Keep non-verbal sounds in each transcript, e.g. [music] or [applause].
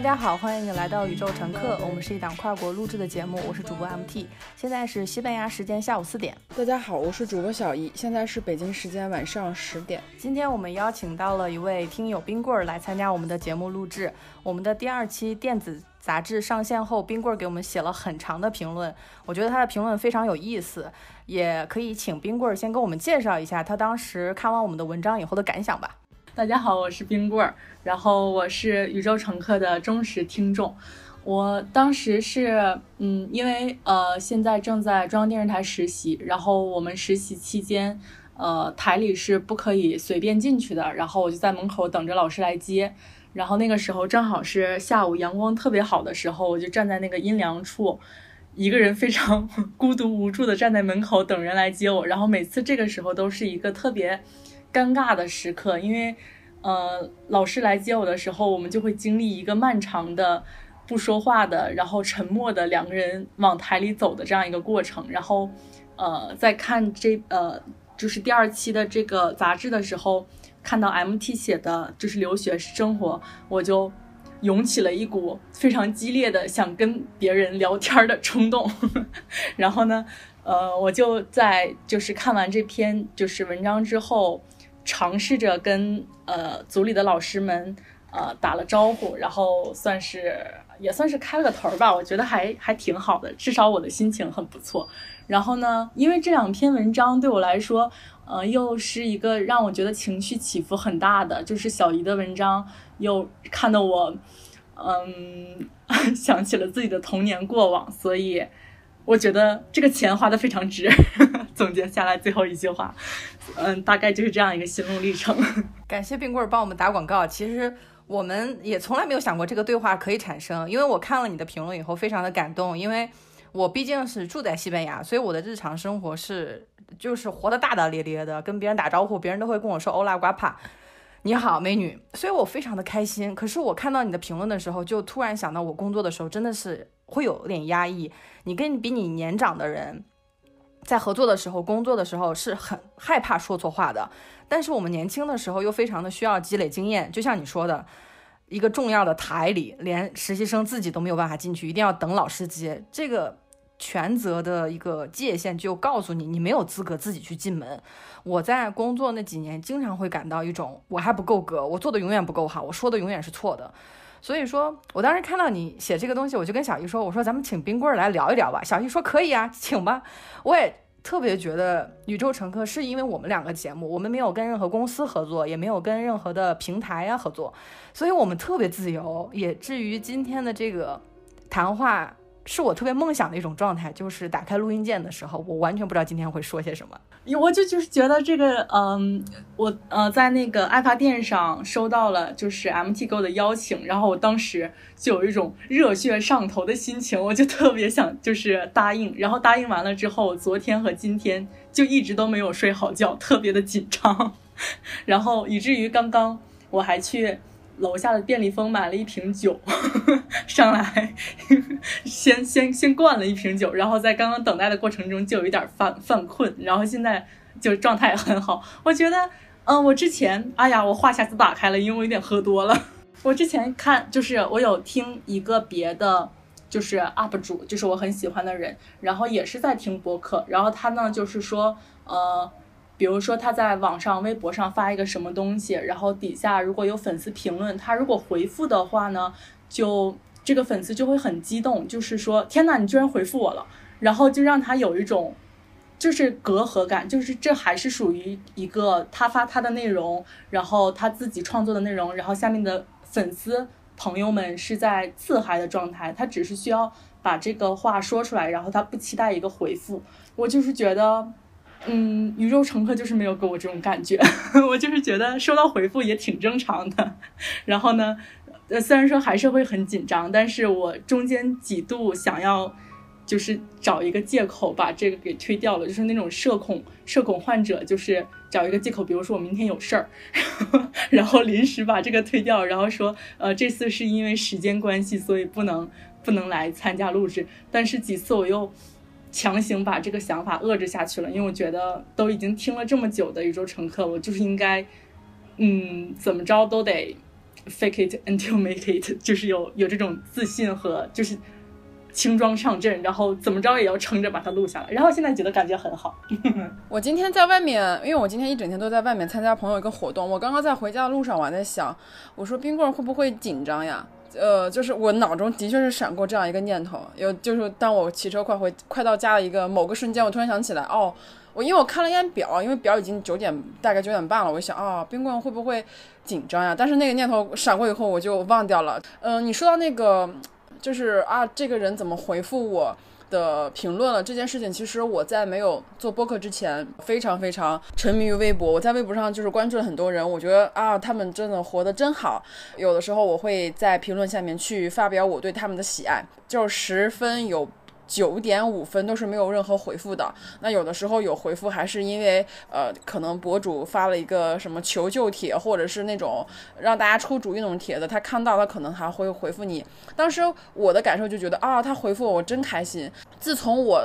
大家好，欢迎你来到宇宙乘客。我们是一档跨国录制的节目，我是主播 MT。现在是西班牙时间下午四点。大家好，我是主播小易。现在是北京时间晚上十点。今天我们邀请到了一位听友冰棍儿来参加我们的节目录制。我们的第二期电子杂志上线后，冰棍儿给我们写了很长的评论，我觉得他的评论非常有意思，也可以请冰棍儿先跟我们介绍一下他当时看完我们的文章以后的感想吧。大家好，我是冰棍儿，然后我是宇宙乘客的忠实听众。我当时是，嗯，因为呃，现在正在中央电视台实习，然后我们实习期间，呃，台里是不可以随便进去的，然后我就在门口等着老师来接。然后那个时候正好是下午阳光特别好的时候，我就站在那个阴凉处，一个人非常孤独无助的站在门口等人来接我。然后每次这个时候都是一个特别。尴尬的时刻，因为，呃，老师来接我的时候，我们就会经历一个漫长的不说话的，然后沉默的两个人往台里走的这样一个过程。然后，呃，在看这呃就是第二期的这个杂志的时候，看到 MT 写的就是留学生活，我就涌起了一股非常激烈的想跟别人聊天的冲动。[laughs] 然后呢，呃，我就在就是看完这篇就是文章之后。尝试着跟呃组里的老师们呃打了招呼，然后算是也算是开了个头吧，我觉得还还挺好的，至少我的心情很不错。然后呢，因为这两篇文章对我来说，呃，又是一个让我觉得情绪起伏很大的，就是小姨的文章又看得我嗯想起了自己的童年过往，所以我觉得这个钱花的非常值。总结下来最后一句话。嗯，大概就是这样一个心路历程。[laughs] 感谢冰棍儿帮我们打广告。其实我们也从来没有想过这个对话可以产生，因为我看了你的评论以后非常的感动。因为我毕竟是住在西班牙，所以我的日常生活是就是活得大大咧咧的，跟别人打招呼，别人都会跟我说欧拉瓜帕，你好，美女。所以我非常的开心。可是我看到你的评论的时候，就突然想到我工作的时候真的是会有点压抑。你跟比你年长的人。在合作的时候，工作的时候是很害怕说错话的。但是我们年轻的时候又非常的需要积累经验，就像你说的，一个重要的台里，连实习生自己都没有办法进去，一定要等老师接。这个权责的一个界限就告诉你，你没有资格自己去进门。我在工作那几年，经常会感到一种我还不够格，我做的永远不够好，我说的永远是错的。所以说我当时看到你写这个东西，我就跟小易说：“我说咱们请冰棍儿来聊一聊吧。”小易说：“可以啊，请吧。”我也特别觉得宇宙乘客是因为我们两个节目，我们没有跟任何公司合作，也没有跟任何的平台呀合作，所以我们特别自由。也至于今天的这个谈话。是我特别梦想的一种状态，就是打开录音键的时候，我完全不知道今天会说些什么。我就就是觉得这个，嗯，我呃在那个爱发店上收到了就是 MTGO 的邀请，然后我当时就有一种热血上头的心情，我就特别想就是答应。然后答应完了之后，昨天和今天就一直都没有睡好觉，特别的紧张，[laughs] 然后以至于刚刚我还去。楼下的便利蜂买了一瓶酒，[laughs] 上来先 [laughs] 先先灌了一瓶酒，然后在刚刚等待的过程中就有一点犯犯困，然后现在就状态很好。我觉得，嗯，我之前，哎呀，我话匣子打开了，因为我有点喝多了。[laughs] 我之前看，就是我有听一个别的，就是 UP 主，就是我很喜欢的人，然后也是在听播客，然后他呢就是说，呃。比如说他在网上微博上发一个什么东西，然后底下如果有粉丝评论，他如果回复的话呢，就这个粉丝就会很激动，就是说天呐，你居然回复我了，然后就让他有一种就是隔阂感，就是这还是属于一个他发他的内容，然后他自己创作的内容，然后下面的粉丝朋友们是在自嗨的状态，他只是需要把这个话说出来，然后他不期待一个回复，我就是觉得。嗯，宇宙乘客就是没有给我这种感觉，[laughs] 我就是觉得收到回复也挺正常的。[laughs] 然后呢，呃，虽然说还是会很紧张，但是我中间几度想要就是找一个借口把这个给推掉了，就是那种社恐社恐患者，就是找一个借口，比如说我明天有事儿，[laughs] 然后临时把这个推掉，然后说呃这次是因为时间关系，所以不能不能来参加录制。但是几次我又。强行把这个想法遏制下去了，因为我觉得都已经听了这么久的宇宙乘客，我就是应该，嗯，怎么着都得 fake it until make it，[laughs] 就是有有这种自信和就是轻装上阵，然后怎么着也要撑着把它录下来。然后现在觉得感觉很好。[laughs] 我今天在外面，因为我今天一整天都在外面参加朋友一个活动。我刚刚在回家的路上，我还在想，我说冰棍会不会紧张呀？呃，就是我脑中的确是闪过这样一个念头，有就是当我骑车快回快到家的一个某个瞬间，我突然想起来，哦，我因为我看了一眼表，因为表已经九点大概九点半了，我想啊，冰棍会不会紧张呀？但是那个念头闪过以后，我就忘掉了。嗯，你说到那个，就是啊，这个人怎么回复我？的评论了这件事情，其实我在没有做播客之前，非常非常沉迷于微博。我在微博上就是关注了很多人，我觉得啊，他们真的活得真好。有的时候我会在评论下面去发表我对他们的喜爱，就十分有。九点五分都是没有任何回复的。那有的时候有回复，还是因为呃，可能博主发了一个什么求救帖，或者是那种让大家出主意那种帖子，他看到他可能还会回复你。当时我的感受就觉得啊，他回复我，我真开心。自从我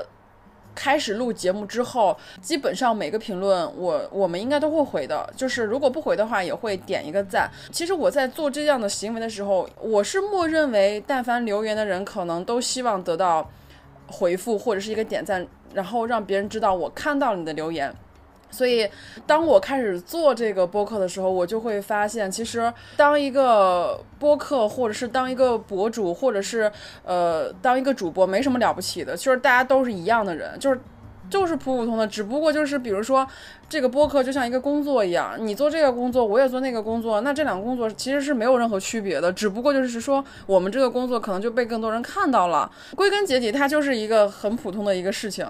开始录节目之后，基本上每个评论我我们应该都会回的，就是如果不回的话，也会点一个赞。其实我在做这样的行为的时候，我是默认为，但凡留言的人，可能都希望得到。回复或者是一个点赞，然后让别人知道我看到你的留言。所以，当我开始做这个播客的时候，我就会发现，其实当一个播客，或者是当一个博主，或者是呃当一个主播，没什么了不起的，就是大家都是一样的人，就是。就是普普通的，只不过就是比如说，这个播客就像一个工作一样，你做这个工作，我也做那个工作，那这两个工作其实是没有任何区别的，只不过就是说我们这个工作可能就被更多人看到了。归根结底，它就是一个很普通的一个事情，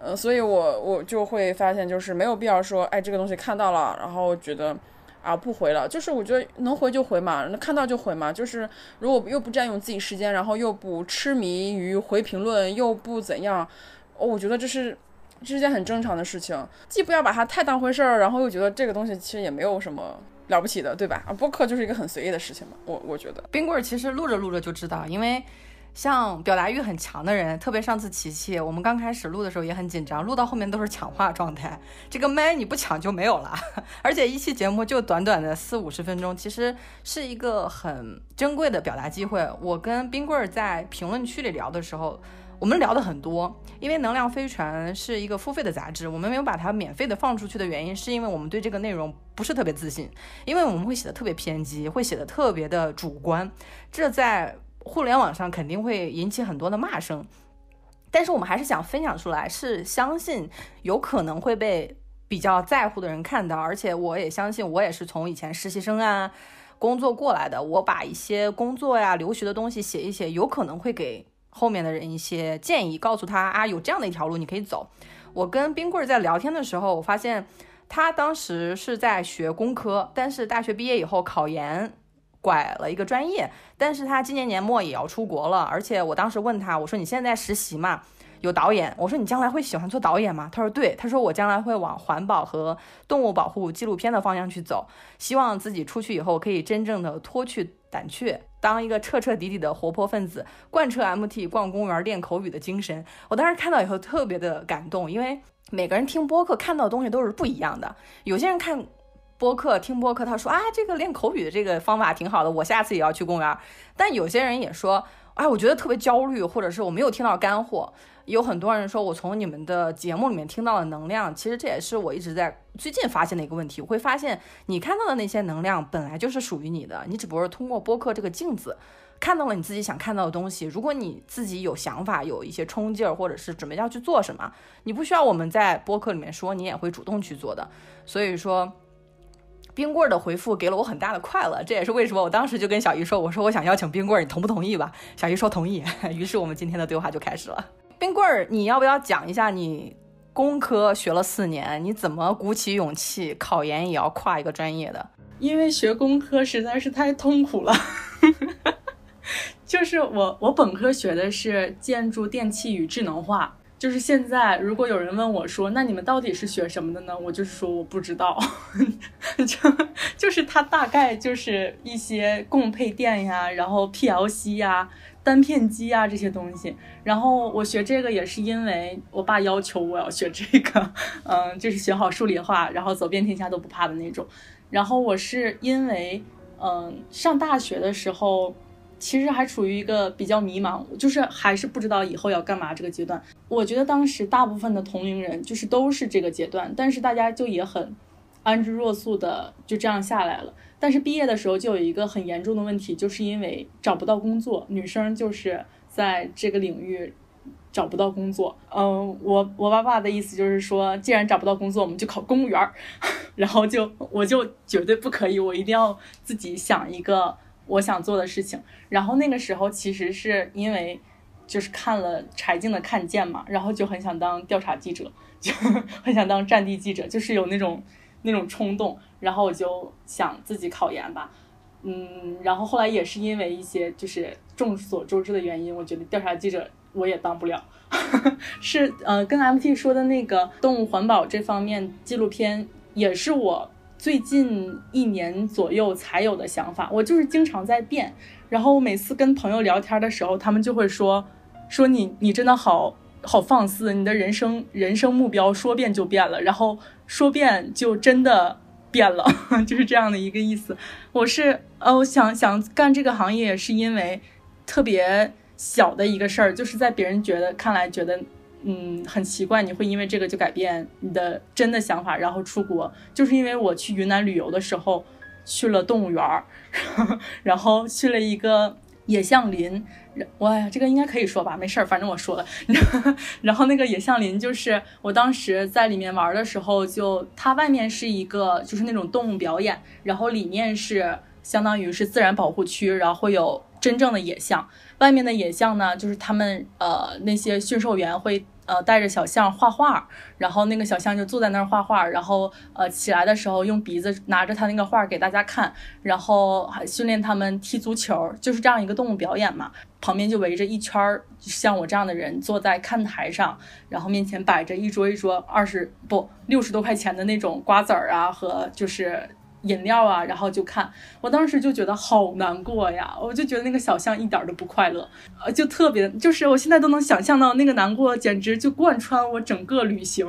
呃，所以我我就会发现，就是没有必要说，哎，这个东西看到了，然后觉得啊不回了，就是我觉得能回就回嘛，那看到就回嘛，就是如果又不占用自己时间，然后又不痴迷于回评论，又不怎样，哦，我觉得这是。是件很正常的事情，既不要把它太当回事儿，然后又觉得这个东西其实也没有什么了不起的，对吧？啊，播客就是一个很随意的事情嘛，我我觉得。冰棍儿其实录着录着就知道，因为像表达欲很强的人，特别上次琪琪，我们刚开始录的时候也很紧张，录到后面都是抢话状态，这个麦你不抢就没有了。[laughs] 而且一期节目就短短的四五十分钟，其实是一个很珍贵的表达机会。我跟冰棍儿在评论区里聊的时候。我们聊的很多，因为能量飞船是一个付费的杂志，我们没有把它免费的放出去的原因，是因为我们对这个内容不是特别自信，因为我们会写的特别偏激，会写的特别的主观，这在互联网上肯定会引起很多的骂声。但是我们还是想分享出来，是相信有可能会被比较在乎的人看到，而且我也相信，我也是从以前实习生啊工作过来的，我把一些工作呀、留学的东西写一写，有可能会给。后面的人一些建议，告诉他啊，有这样的一条路你可以走。我跟冰棍在聊天的时候，我发现他当时是在学工科，但是大学毕业以后考研拐了一个专业，但是他今年年末也要出国了。而且我当时问他，我说你现在实习嘛，有导演，我说你将来会喜欢做导演吗？他说对，他说我将来会往环保和动物保护纪录片的方向去走，希望自己出去以后可以真正的脱去胆怯。当一个彻彻底底的活泼分子，贯彻 MT 逛公园练口语的精神。我当时看到以后特别的感动，因为每个人听播客看到的东西都是不一样的。有些人看播客听播客，他说啊，这个练口语的这个方法挺好的，我下次也要去公园。但有些人也说，哎，我觉得特别焦虑，或者是我没有听到干货。有很多人说，我从你们的节目里面听到了能量，其实这也是我一直在最近发现的一个问题。我会发现，你看到的那些能量本来就是属于你的，你只不过是通过播客这个镜子看到了你自己想看到的东西。如果你自己有想法，有一些冲劲儿，或者是准备要去做什么，你不需要我们在播客里面说，你也会主动去做的。所以说，冰棍儿的回复给了我很大的快乐，这也是为什么我当时就跟小鱼说，我说我想邀请冰棍儿，你同不同意吧？小鱼说同意，于是我们今天的对话就开始了。冰棍儿，你要不要讲一下你工科学了四年，你怎么鼓起勇气考研也要跨一个专业的？因为学工科实在是太痛苦了。[laughs] 就是我，我本科学的是建筑电气与智能化。就是现在，如果有人问我说，那你们到底是学什么的呢？我就是说我不知道。[laughs] 就就是它大概就是一些供配电呀，然后 PLC 呀。单片机啊这些东西，然后我学这个也是因为我爸要求我要学这个，[laughs] 嗯，就是学好数理化，然后走遍天下都不怕的那种。然后我是因为，嗯，上大学的时候，其实还处于一个比较迷茫，就是还是不知道以后要干嘛这个阶段。我觉得当时大部分的同龄人就是都是这个阶段，但是大家就也很安之若素的就这样下来了。但是毕业的时候就有一个很严重的问题，就是因为找不到工作，女生就是在这个领域。找不到工作，嗯，我我爸爸的意思就是说，既然找不到工作，我们就考公务员，[laughs] 然后就我就绝对不可以，我一定要自己想一个我想做的事情。然后那个时候其实是因为就是看了柴静的《看见》嘛，然后就很想当调查记者，[laughs] 就很想当战地记者，就是有那种那种冲动，然后我就想自己考研吧，嗯，然后后来也是因为一些就是众所周知的原因，我觉得调查记者。我也当不了，[laughs] 是呃，跟 MT 说的那个动物环保这方面纪录片，也是我最近一年左右才有的想法。我就是经常在变，然后每次跟朋友聊天的时候，他们就会说说你你真的好好放肆，你的人生人生目标说变就变了，然后说变就真的变了，[laughs] 就是这样的一个意思。我是呃，我想想干这个行业，是因为特别。小的一个事儿，就是在别人觉得看来觉得，嗯，很奇怪，你会因为这个就改变你的真的想法，然后出国，就是因为我去云南旅游的时候，去了动物园儿，[laughs] 然后去了一个野象林，我，这个应该可以说吧，没事儿，反正我说了，[laughs] 然后那个野象林就是我当时在里面玩的时候，就它外面是一个就是那种动物表演，然后里面是相当于是自然保护区，然后会有真正的野象。外面的野象呢，就是他们呃那些驯兽员会呃带着小象画画，然后那个小象就坐在那儿画画，然后呃起来的时候用鼻子拿着他那个画给大家看，然后还训练他们踢足球，就是这样一个动物表演嘛。旁边就围着一圈儿像我这样的人坐在看台上，然后面前摆着一桌一桌二十不六十多块钱的那种瓜子儿啊和就是。饮料啊，然后就看，我当时就觉得好难过呀，我就觉得那个小象一点都不快乐，呃，就特别，就是我现在都能想象到那个难过，简直就贯穿我整个旅行。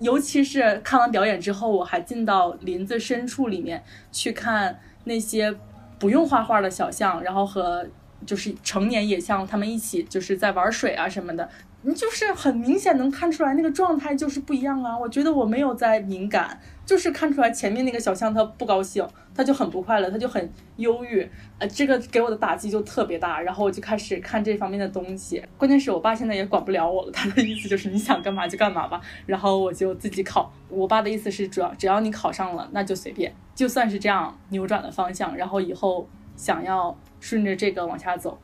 尤其是看完表演之后，我还进到林子深处里面去看那些不用画画的小象，然后和就是成年野象他们一起就是在玩水啊什么的。你就是很明显能看出来那个状态就是不一样啊！我觉得我没有在敏感，就是看出来前面那个小象它不高兴，它就很不快乐，它就很忧郁，呃，这个给我的打击就特别大。然后我就开始看这方面的东西。关键是我爸现在也管不了我了，他的意思就是你想干嘛就干嘛吧。然后我就自己考。我爸的意思是，主要只要你考上了，那就随便，就算是这样扭转了方向，然后以后想要顺着这个往下走。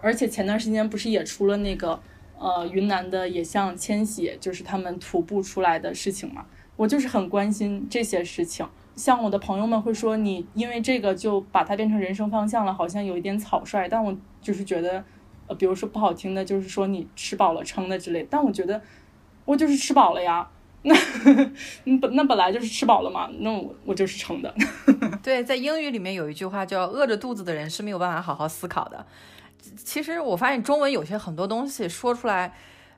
而且前段时间不是也出了那个。呃，云南的野象迁徙就是他们徒步出来的事情嘛。我就是很关心这些事情。像我的朋友们会说，你因为这个就把它变成人生方向了，好像有一点草率。但我就是觉得，呃，比如说不好听的，就是说你吃饱了撑的之类。但我觉得，我就是吃饱了呀。那，本那本来就是吃饱了嘛。那我我就是撑的。[laughs] 对，在英语里面有一句话叫“饿着肚子的人是没有办法好好思考的”。其实我发现中文有些很多东西说出来，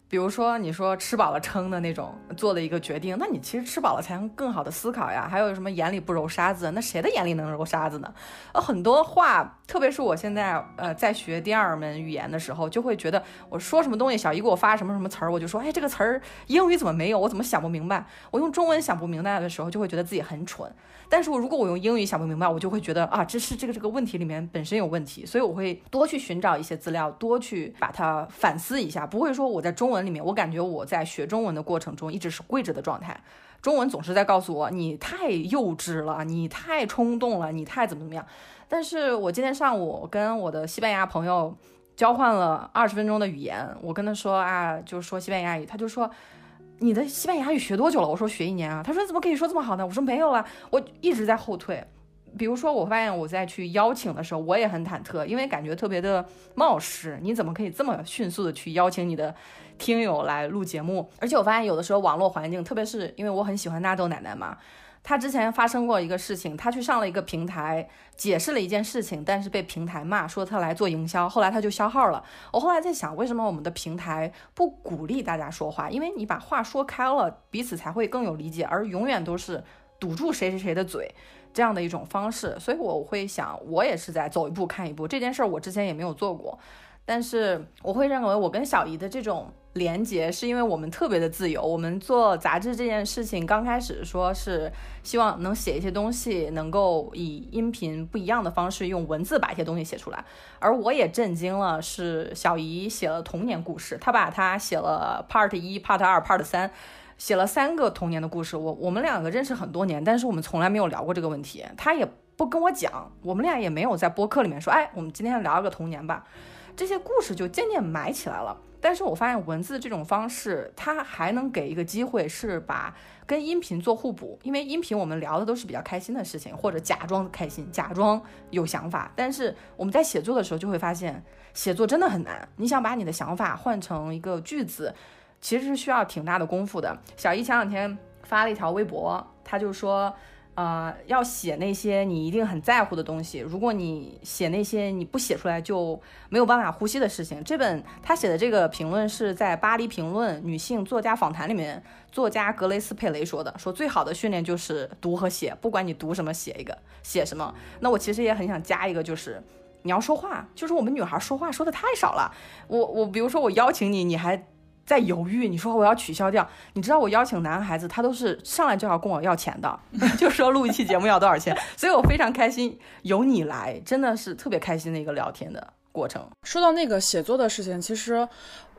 比如说你说吃饱了撑的那种做的一个决定，那你其实吃饱了才能更好的思考呀。还有什么眼里不揉沙子，那谁的眼里能揉沙子呢？呃，很多话，特别是我现在呃在学第二门语言的时候，就会觉得我说什么东西，小姨给我发什么什么词儿，我就说，哎，这个词儿英语怎么没有？我怎么想不明白？我用中文想不明白的时候，就会觉得自己很蠢。但是我如果我用英语想不明白，我就会觉得啊，这是这个这个问题里面本身有问题，所以我会多去寻找一些资料，多去把它反思一下，不会说我在中文文里面，我感觉我在学中文的过程中一直是跪着的状态，中文总是在告诉我你太幼稚了，你太冲动了，你太怎么怎么样。但是我今天上午跟我的西班牙朋友交换了二十分钟的语言，我跟他说啊，就是说西班牙语，他就说。你的西班牙语学多久了？我说学一年啊。他说怎么可以说这么好呢？我说没有了，我一直在后退。比如说，我发现我在去邀请的时候，我也很忐忑，因为感觉特别的冒失。你怎么可以这么迅速的去邀请你的听友来录节目？而且我发现有的时候网络环境，特别是因为我很喜欢纳豆奶奶嘛。她之前发生过一个事情，她去上了一个平台，解释了一件事情，但是被平台骂说她来做营销，后来她就消号了。我后来在想，为什么我们的平台不鼓励大家说话？因为你把话说开了，彼此才会更有理解，而永远都是堵住谁谁谁的嘴。这样的一种方式，所以我会想，我也是在走一步看一步。这件事儿我之前也没有做过，但是我会认为我跟小姨的这种连接，是因为我们特别的自由。我们做杂志这件事情，刚开始说是希望能写一些东西，能够以音频不一样的方式，用文字把一些东西写出来。而我也震惊了，是小姨写了童年故事，她把它写了 Part 一、Part 二、Part 三。写了三个童年的故事，我我们两个认识很多年，但是我们从来没有聊过这个问题，他也不跟我讲，我们俩也没有在播客里面说，哎，我们今天聊一个童年吧，这些故事就渐渐埋起来了。但是我发现文字这种方式，它还能给一个机会，是把跟音频做互补，因为音频我们聊的都是比较开心的事情，或者假装开心，假装有想法，但是我们在写作的时候就会发现，写作真的很难，你想把你的想法换成一个句子。其实是需要挺大的功夫的。小易前两天发了一条微博，他就说，呃，要写那些你一定很在乎的东西。如果你写那些你不写出来就没有办法呼吸的事情。这本他写的这个评论是在《巴黎评论》女性作家访谈里面，作家格雷斯佩雷说的，说最好的训练就是读和写，不管你读什么，写一个写什么。那我其实也很想加一个，就是你要说话，就是我们女孩说话说的太少了。我我比如说我邀请你，你还。在犹豫，你说我要取消掉？你知道我邀请男孩子，他都是上来就要跟我要钱的，[laughs] 就说录一期节目要多少钱，所以我非常开心有你来，真的是特别开心的一个聊天的过程。说到那个写作的事情，其实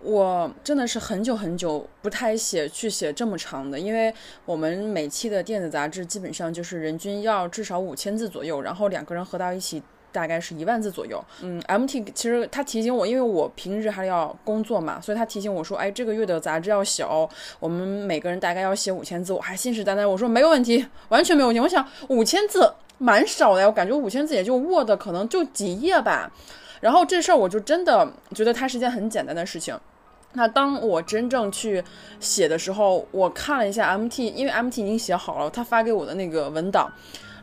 我真的是很久很久不太写去写这么长的，因为我们每期的电子杂志基本上就是人均要至少五千字左右，然后两个人合到一起。大概是一万字左右。嗯，MT 其实他提醒我，因为我平时还要工作嘛，所以他提醒我说，哎，这个月的杂志要小，我们每个人大概要写五千字。我还信誓旦旦我说没有问题，完全没有问题。我想五千字蛮少的，我感觉五千字也就 Word 可能就几页吧。然后这事儿我就真的觉得它是件很简单的事情。那当我真正去写的时候，我看了一下 MT，因为 MT 已经写好了，他发给我的那个文档。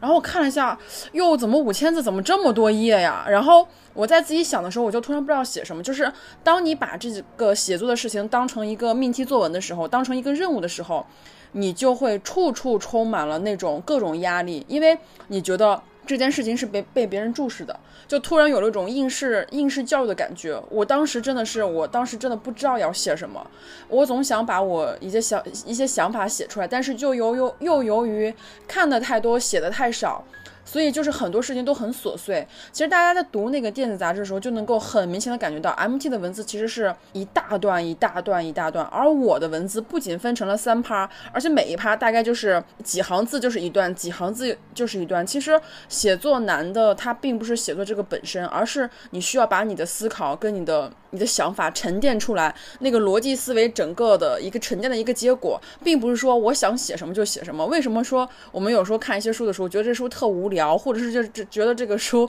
然后我看了一下，哟，怎么五千字，怎么这么多页呀？然后我在自己想的时候，我就突然不知道写什么。就是当你把这个写作的事情当成一个命题作文的时候，当成一个任务的时候，你就会处处充满了那种各种压力，因为你觉得。这件事情是被被别人注视的，就突然有了一种应试应试教育的感觉。我当时真的是，我当时真的不知道要写什么，我总想把我一些想一些想法写出来，但是就由由又由于看的太多，写的太少。所以就是很多事情都很琐碎。其实大家在读那个电子杂志的时候，就能够很明显的感觉到，MT 的文字其实是一大段一大段一大段，而我的文字不仅分成了三趴，而且每一趴大概就是几行字就是一段，几行字就是一段。其实写作难的，它并不是写作这个本身，而是你需要把你的思考跟你的你的想法沉淀出来，那个逻辑思维整个的一个沉淀的一个结果，并不是说我想写什么就写什么。为什么说我们有时候看一些书的时候，觉得这书特无？聊，或者是就就觉得这个书，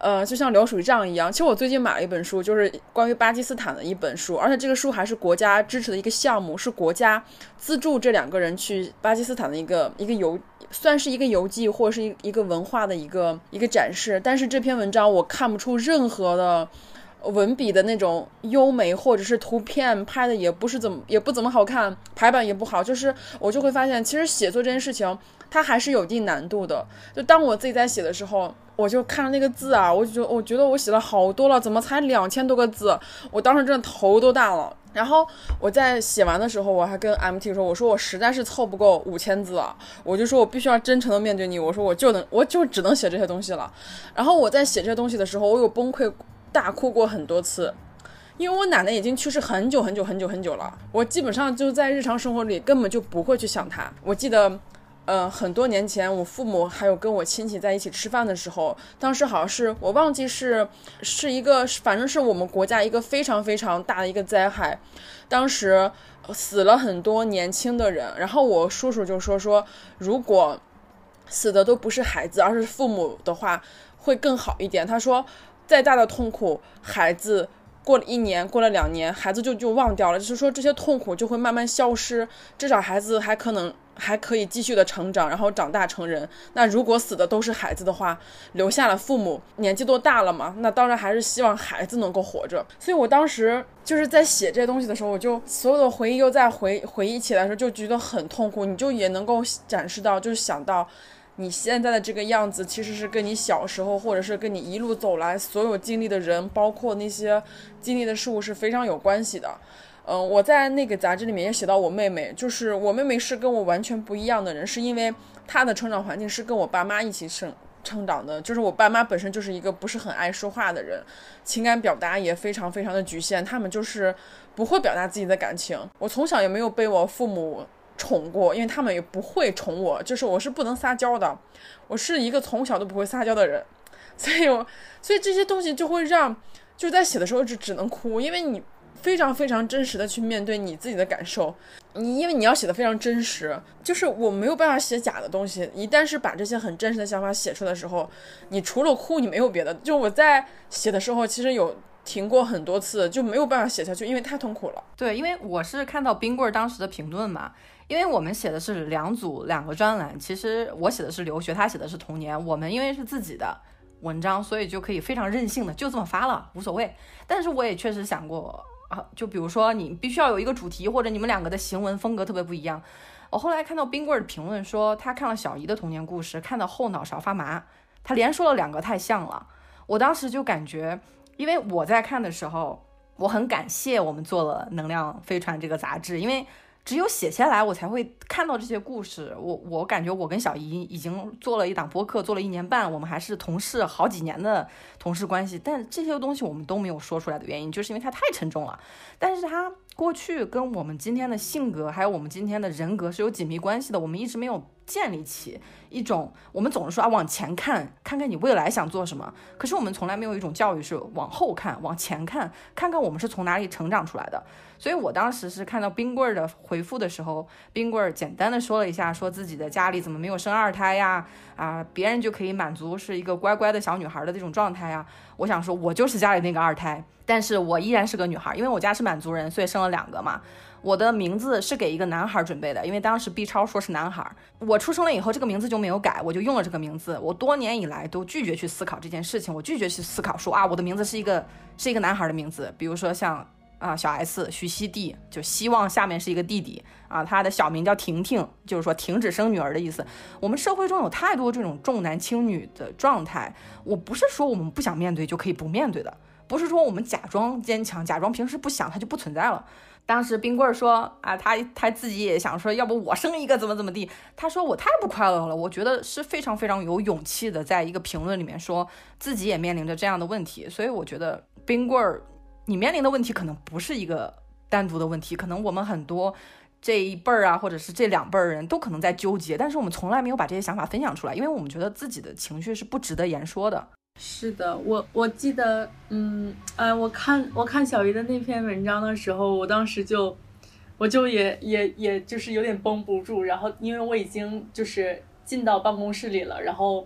呃，就像流水账一样。其实我最近买了一本书，就是关于巴基斯坦的一本书，而且这个书还是国家支持的一个项目，是国家资助这两个人去巴基斯坦的一个一个游，算是一个游记，或者是一一个文化的一个一个展示。但是这篇文章我看不出任何的。文笔的那种优美，或者是图片拍的也不是怎么也不怎么好看，排版也不好，就是我就会发现，其实写作这件事情它还是有一定难度的。就当我自己在写的时候，我就看那个字啊，我就我觉得我写了好多了，怎么才两千多个字？我当时真的头都大了。然后我在写完的时候，我还跟 MT 说，我说我实在是凑不够五千字啊，我就说我必须要真诚的面对你，我说我就能我就只能写这些东西了。然后我在写这些东西的时候，我有崩溃。大哭过很多次，因为我奶奶已经去世很久很久很久很久了。我基本上就在日常生活里根本就不会去想她。我记得，呃，很多年前我父母还有跟我亲戚在一起吃饭的时候，当时好像是我忘记是是一个，反正是我们国家一个非常非常大的一个灾害，当时死了很多年轻的人。然后我叔叔就说说，如果死的都不是孩子，而是父母的话，会更好一点。他说。再大的痛苦，孩子过了一年，过了两年，孩子就就忘掉了。就是说，这些痛苦就会慢慢消失，至少孩子还可能还可以继续的成长，然后长大成人。那如果死的都是孩子的话，留下了父母，年纪都大了嘛？那当然还是希望孩子能够活着。所以我当时就是在写这些东西的时候，我就所有的回忆又在回回忆起来的时候，就觉得很痛苦。你就也能够展示到，就是想到。你现在的这个样子，其实是跟你小时候，或者是跟你一路走来所有经历的人，包括那些经历的事物是非常有关系的。嗯，我在那个杂志里面也写到我妹妹，就是我妹妹是跟我完全不一样的人，是因为她的成长环境是跟我爸妈一起生成长的，就是我爸妈本身就是一个不是很爱说话的人，情感表达也非常非常的局限，他们就是不会表达自己的感情。我从小也没有被我父母宠过，因为他们也不会宠我，就是我是不能撒娇的，我是一个从小都不会撒娇的人，[laughs] 所以我所以这些东西就会让就在写的时候只只能哭，因为你。非常非常真实的去面对你自己的感受，你因为你要写的非常真实，就是我没有办法写假的东西。一旦是把这些很真实的想法写出来的时候，你除了哭，你没有别的。就我在写的时候，其实有停过很多次，就没有办法写下去，因为太痛苦了。对，因为我是看到冰棍儿当时的评论嘛，因为我们写的是两组两个专栏，其实我写的是留学，他写的是童年。我们因为是自己的文章，所以就可以非常任性的就这么发了，无所谓。但是我也确实想过。就比如说你必须要有一个主题，或者你们两个的行文风格特别不一样。我后来看到冰棍的评论说，他看了小姨的童年故事，看到后脑勺发麻。他连说了两个太像了，我当时就感觉，因为我在看的时候，我很感谢我们做了《能量飞船》这个杂志，因为。只有写下来，我才会看到这些故事。我我感觉我跟小姨已经做了一档播客，做了一年半，我们还是同事好几年的同事关系。但这些东西我们都没有说出来的原因，就是因为它太沉重了。但是它过去跟我们今天的性格，还有我们今天的人格是有紧密关系的。我们一直没有建立起一种，我们总是说啊往前看，看看你未来想做什么。可是我们从来没有一种教育是往后看，往前看，看看我们是从哪里成长出来的。所以我当时是看到冰棍儿的回复的时候，冰棍儿简单的说了一下，说自己的家里怎么没有生二胎呀？啊，别人就可以满足是一个乖乖的小女孩的这种状态呀。我想说，我就是家里那个二胎，但是我依然是个女孩，因为我家是满族人，所以生了两个嘛。我的名字是给一个男孩准备的，因为当时 B 超说是男孩，我出生了以后这个名字就没有改，我就用了这个名字。我多年以来都拒绝去思考这件事情，我拒绝去思考说啊，我的名字是一个是一个男孩的名字，比如说像。啊，小 S 徐熙娣就希望下面是一个弟弟啊，他的小名叫婷婷，就是说停止生女儿的意思。我们社会中有太多这种重男轻女的状态，我不是说我们不想面对就可以不面对的，不是说我们假装坚强，假装平时不想它就不存在了。当时冰棍儿说啊，他他自己也想说，要不我生一个怎么怎么地。他说我太不快乐了，我觉得是非常非常有勇气的，在一个评论里面说自己也面临着这样的问题，所以我觉得冰棍儿。你面临的问题可能不是一个单独的问题，可能我们很多这一辈儿啊，或者是这两辈儿人都可能在纠结，但是我们从来没有把这些想法分享出来，因为我们觉得自己的情绪是不值得言说的。是的，我我记得，嗯，哎，我看我看小鱼的那篇文章的时候，我当时就我就也也也就是有点绷不住，然后因为我已经就是进到办公室里了，然后。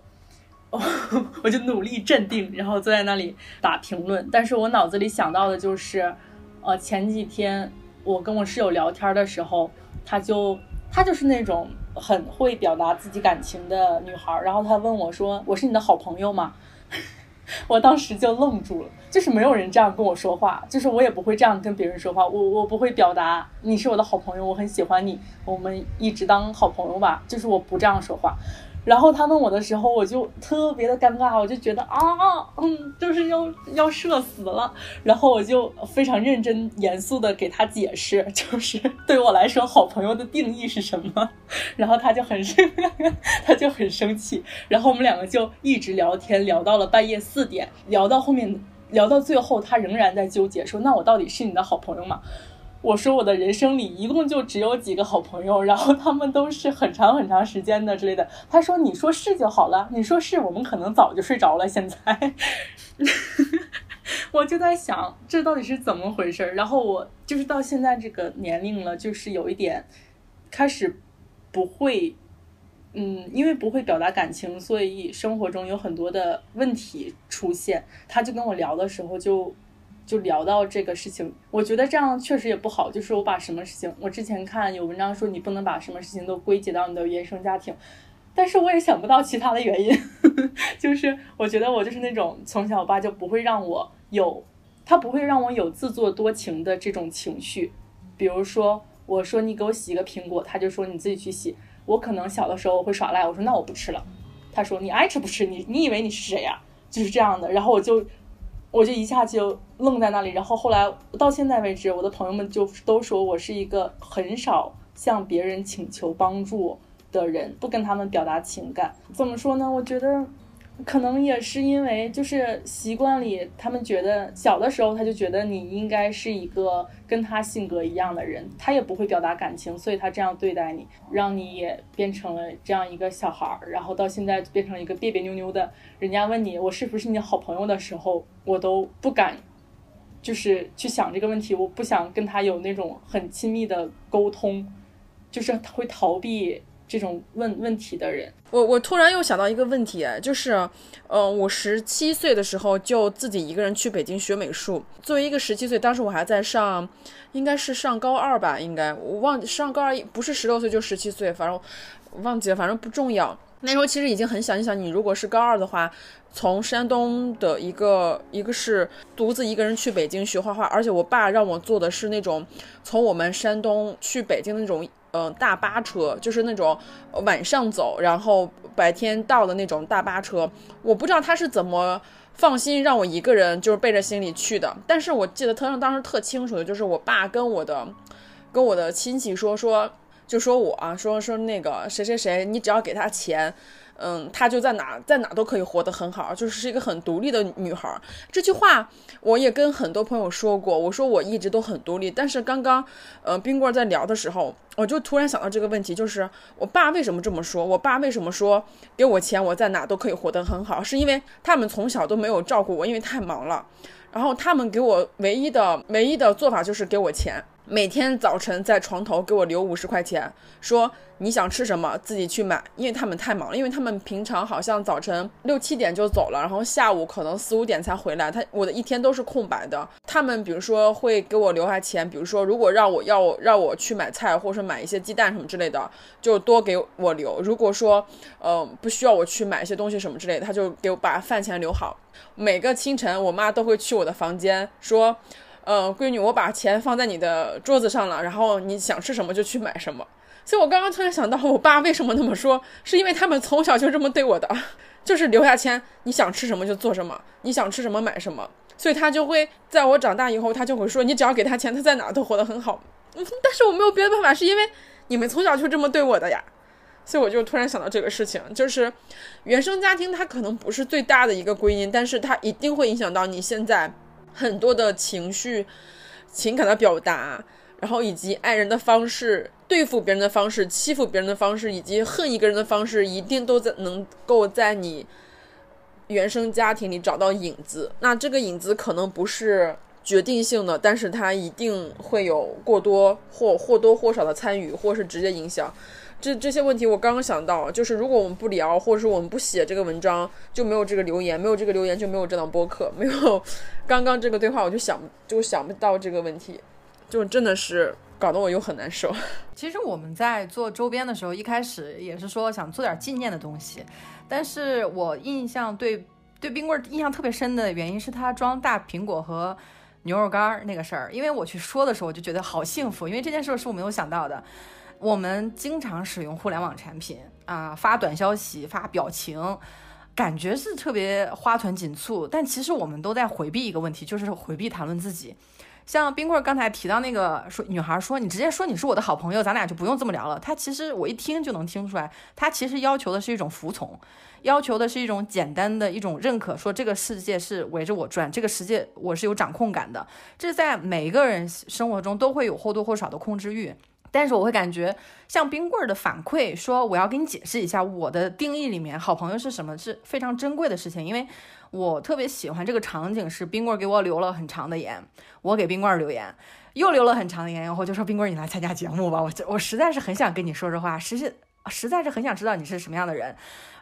我就努力镇定，然后坐在那里打评论。但是我脑子里想到的就是，呃，前几天我跟我室友聊天的时候，她就她就是那种很会表达自己感情的女孩。然后她问我说：“我是你的好朋友吗？” [laughs] 我当时就愣住了，就是没有人这样跟我说话，就是我也不会这样跟别人说话。我我不会表达你是我的好朋友，我很喜欢你，我们一直当好朋友吧。就是我不这样说话。然后他问我的时候，我就特别的尴尬，我就觉得啊，嗯，就是要要社死了。然后我就非常认真严肃的给他解释，[laughs] 就是对我来说，好朋友的定义是什么。[laughs] 然后他就很生，[laughs] 他就很生气。然后我们两个就一直聊天，聊到了半夜四点，聊到后面，聊到最后，他仍然在纠结，说那我到底是你的好朋友吗？我说我的人生里一共就只有几个好朋友，然后他们都是很长很长时间的之类的。他说：“你说是就好了，你说是我们可能早就睡着了。”现在，[laughs] 我就在想这到底是怎么回事儿。然后我就是到现在这个年龄了，就是有一点开始不会，嗯，因为不会表达感情，所以生活中有很多的问题出现。他就跟我聊的时候就。就聊到这个事情，我觉得这样确实也不好。就是我把什么事情，我之前看有文章说你不能把什么事情都归结到你的原生家庭，但是我也想不到其他的原因。[laughs] 就是我觉得我就是那种从小我爸就不会让我有，他不会让我有自作多情的这种情绪。比如说我说你给我洗一个苹果，他就说你自己去洗。我可能小的时候会耍赖，我说那我不吃了。他说你爱吃不吃，你你以为你是谁呀？就是这样的。然后我就我就一下就愣在那里。然后后来到现在为止，我的朋友们就都说我是一个很少向别人请求帮助的人，不跟他们表达情感。怎么说呢？我觉得。可能也是因为就是习惯里，他们觉得小的时候他就觉得你应该是一个跟他性格一样的人，他也不会表达感情，所以他这样对待你，让你也变成了这样一个小孩儿，然后到现在变成一个别别扭扭的。人家问你我是不是你好朋友的时候，我都不敢，就是去想这个问题，我不想跟他有那种很亲密的沟通，就是他会逃避。这种问问题的人，我我突然又想到一个问题，就是，呃，我十七岁的时候就自己一个人去北京学美术。作为一个十七岁，当时我还在上，应该是上高二吧，应该我忘上高二不是十六岁就十七岁，反正忘记了，反正不重要。那时候其实已经很小，你想，你如果是高二的话，从山东的一个一个是独自一个人去北京学画画，而且我爸让我做的是那种从我们山东去北京的那种。嗯，大巴车就是那种晚上走，然后白天到的那种大巴车。我不知道他是怎么放心让我一个人就是背着行李去的。但是我记得特当时特清楚的就是我爸跟我的跟我的亲戚说说，就说我啊，说说那个谁谁谁，你只要给他钱。嗯，她就在哪在哪都可以活得很好，就是一个很独立的女孩。这句话我也跟很多朋友说过，我说我一直都很独立。但是刚刚，呃，冰棍在聊的时候，我就突然想到这个问题，就是我爸为什么这么说？我爸为什么说给我钱，我在哪都可以活得很好？是因为他们从小都没有照顾我，因为太忙了。然后他们给我唯一的唯一的做法就是给我钱。每天早晨在床头给我留五十块钱，说你想吃什么自己去买，因为他们太忙了，因为他们平常好像早晨六七点就走了，然后下午可能四五点才回来，他我的一天都是空白的。他们比如说会给我留下钱，比如说如果让我要让我去买菜，或者说买一些鸡蛋什么之类的，就多给我留。如果说呃不需要我去买一些东西什么之类的，他就给我把饭钱留好。每个清晨，我妈都会去我的房间说。呃，闺女，我把钱放在你的桌子上了，然后你想吃什么就去买什么。所以我刚刚突然想到，我爸为什么那么说，是因为他们从小就这么对我的，[laughs] 就是留下钱，你想吃什么就做什么，你想吃什么买什么。所以他就会在我长大以后，他就会说，你只要给他钱，他在哪都活得很好。嗯，[laughs] 但是我没有别的办法，是因为你们从小就这么对我的呀。所以我就突然想到这个事情，就是原生家庭它可能不是最大的一个归因，但是它一定会影响到你现在。很多的情绪、情感的表达，然后以及爱人的方式、对付别人的方式、欺负别人的方式，以及恨一个人的方式，一定都在能够在你原生家庭里找到影子。那这个影子可能不是决定性的，但是它一定会有过多或或多或少的参与，或是直接影响。这这些问题我刚刚想到，就是如果我们不聊，或者是我们不写这个文章，就没有这个留言，没有这个留言就没有这档播客，没有刚刚这个对话，我就想就想不到这个问题，就真的是搞得我又很难受。[laughs] 其实我们在做周边的时候，一开始也是说想做点纪念的东西，但是我印象对对冰棍印象特别深的原因是他装大苹果和牛肉干儿那个事儿，因为我去说的时候我就觉得好幸福，因为这件事是我没有想到的。我们经常使用互联网产品啊，发短消息、发表情，感觉是特别花团锦簇，但其实我们都在回避一个问题，就是回避谈论自己。像冰棍儿刚才提到那个说，女孩说你直接说你是我的好朋友，咱俩就不用这么聊了。她其实我一听就能听出来，她其实要求的是一种服从，要求的是一种简单的一种认可，说这个世界是围着我转，这个世界我是有掌控感的。这在每一个人生活中都会有或多或少的控制欲。但是我会感觉，像冰棍儿的反馈说，我要给你解释一下，我的定义里面好朋友是什么，是非常珍贵的事情。因为我特别喜欢这个场景，是冰棍儿给我留了很长的言，我给冰棍儿留言，又留了很长的言，然后就说冰棍儿你来参加节目吧，我我实在是很想跟你说说话，实实实在是很想知道你是什么样的人。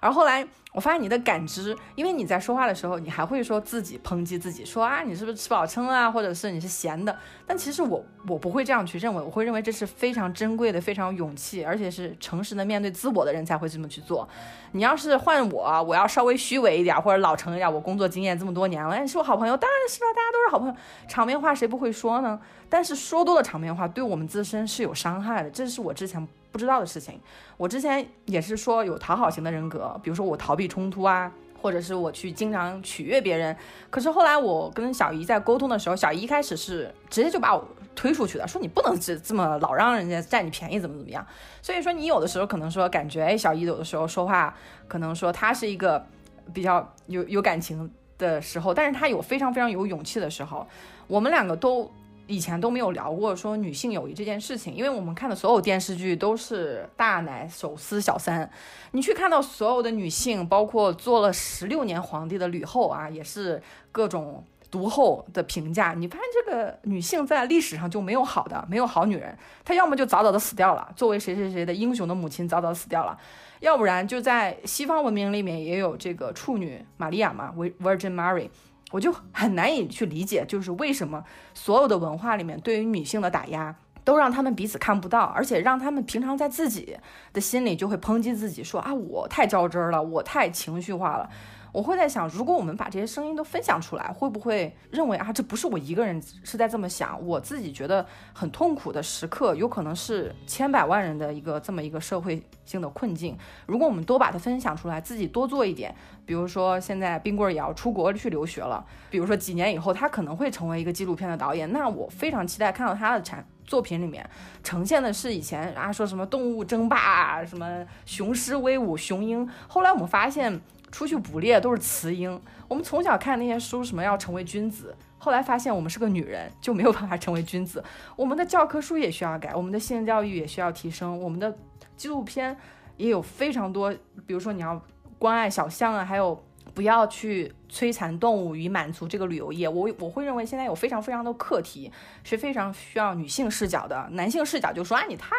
然后后来。我发现你的感知，因为你在说话的时候，你还会说自己抨击自己，说啊，你是不是吃饱撑啊，或者是你是闲的。但其实我我不会这样去认为，我会认为这是非常珍贵的、非常勇气，而且是诚实的面对自我的人才会这么去做。你要是换我，我要稍微虚伪一点或者老成一点，我工作经验这么多年了，你是我好朋友，当然是了，大家都是好朋友，场面话谁不会说呢？但是说多了场面话，对我们自身是有伤害的，这是我之前不知道的事情。我之前也是说有讨好型的人格，比如说我逃避冲突啊。或者是我去经常取悦别人，可是后来我跟小姨在沟通的时候，小姨一开始是直接就把我推出去的，说你不能这这么老让人家占你便宜，怎么怎么样。所以说你有的时候可能说感觉，哎，小姨有的时候说话可能说她是一个比较有有感情的时候，但是她有非常非常有勇气的时候，我们两个都。以前都没有聊过说女性友谊这件事情，因为我们看的所有电视剧都是大奶手撕小三。你去看到所有的女性，包括做了十六年皇帝的吕后啊，也是各种毒后的评价。你发现这个女性在历史上就没有好的，没有好女人，她要么就早早的死掉了，作为谁谁谁的英雄的母亲早早死掉了，要不然就在西方文明里面也有这个处女玛利亚嘛，Virgin Mary。我就很难以去理解，就是为什么所有的文化里面对于女性的打压，都让他们彼此看不到，而且让他们平常在自己的心里就会抨击自己，说啊，我太较真儿了，我太情绪化了。我会在想，如果我们把这些声音都分享出来，会不会认为啊，这不是我一个人是在这么想？我自己觉得很痛苦的时刻，有可能是千百万人的一个这么一个社会性的困境。如果我们多把它分享出来，自己多做一点，比如说现在冰棍儿也要出国去留学了，比如说几年以后他可能会成为一个纪录片的导演，那我非常期待看到他的产作品里面呈现的是以前啊说什么动物争霸，什么雄狮威武雄鹰，后来我们发现。出去捕猎都是雌鹰。我们从小看那些书，什么要成为君子，后来发现我们是个女人，就没有办法成为君子。我们的教科书也需要改，我们的性教育也需要提升，我们的纪录片也有非常多，比如说你要关爱小象啊，还有。不要去摧残动物与满足这个旅游业，我我会认为现在有非常非常多课题是非常需要女性视角的，男性视角就说啊你太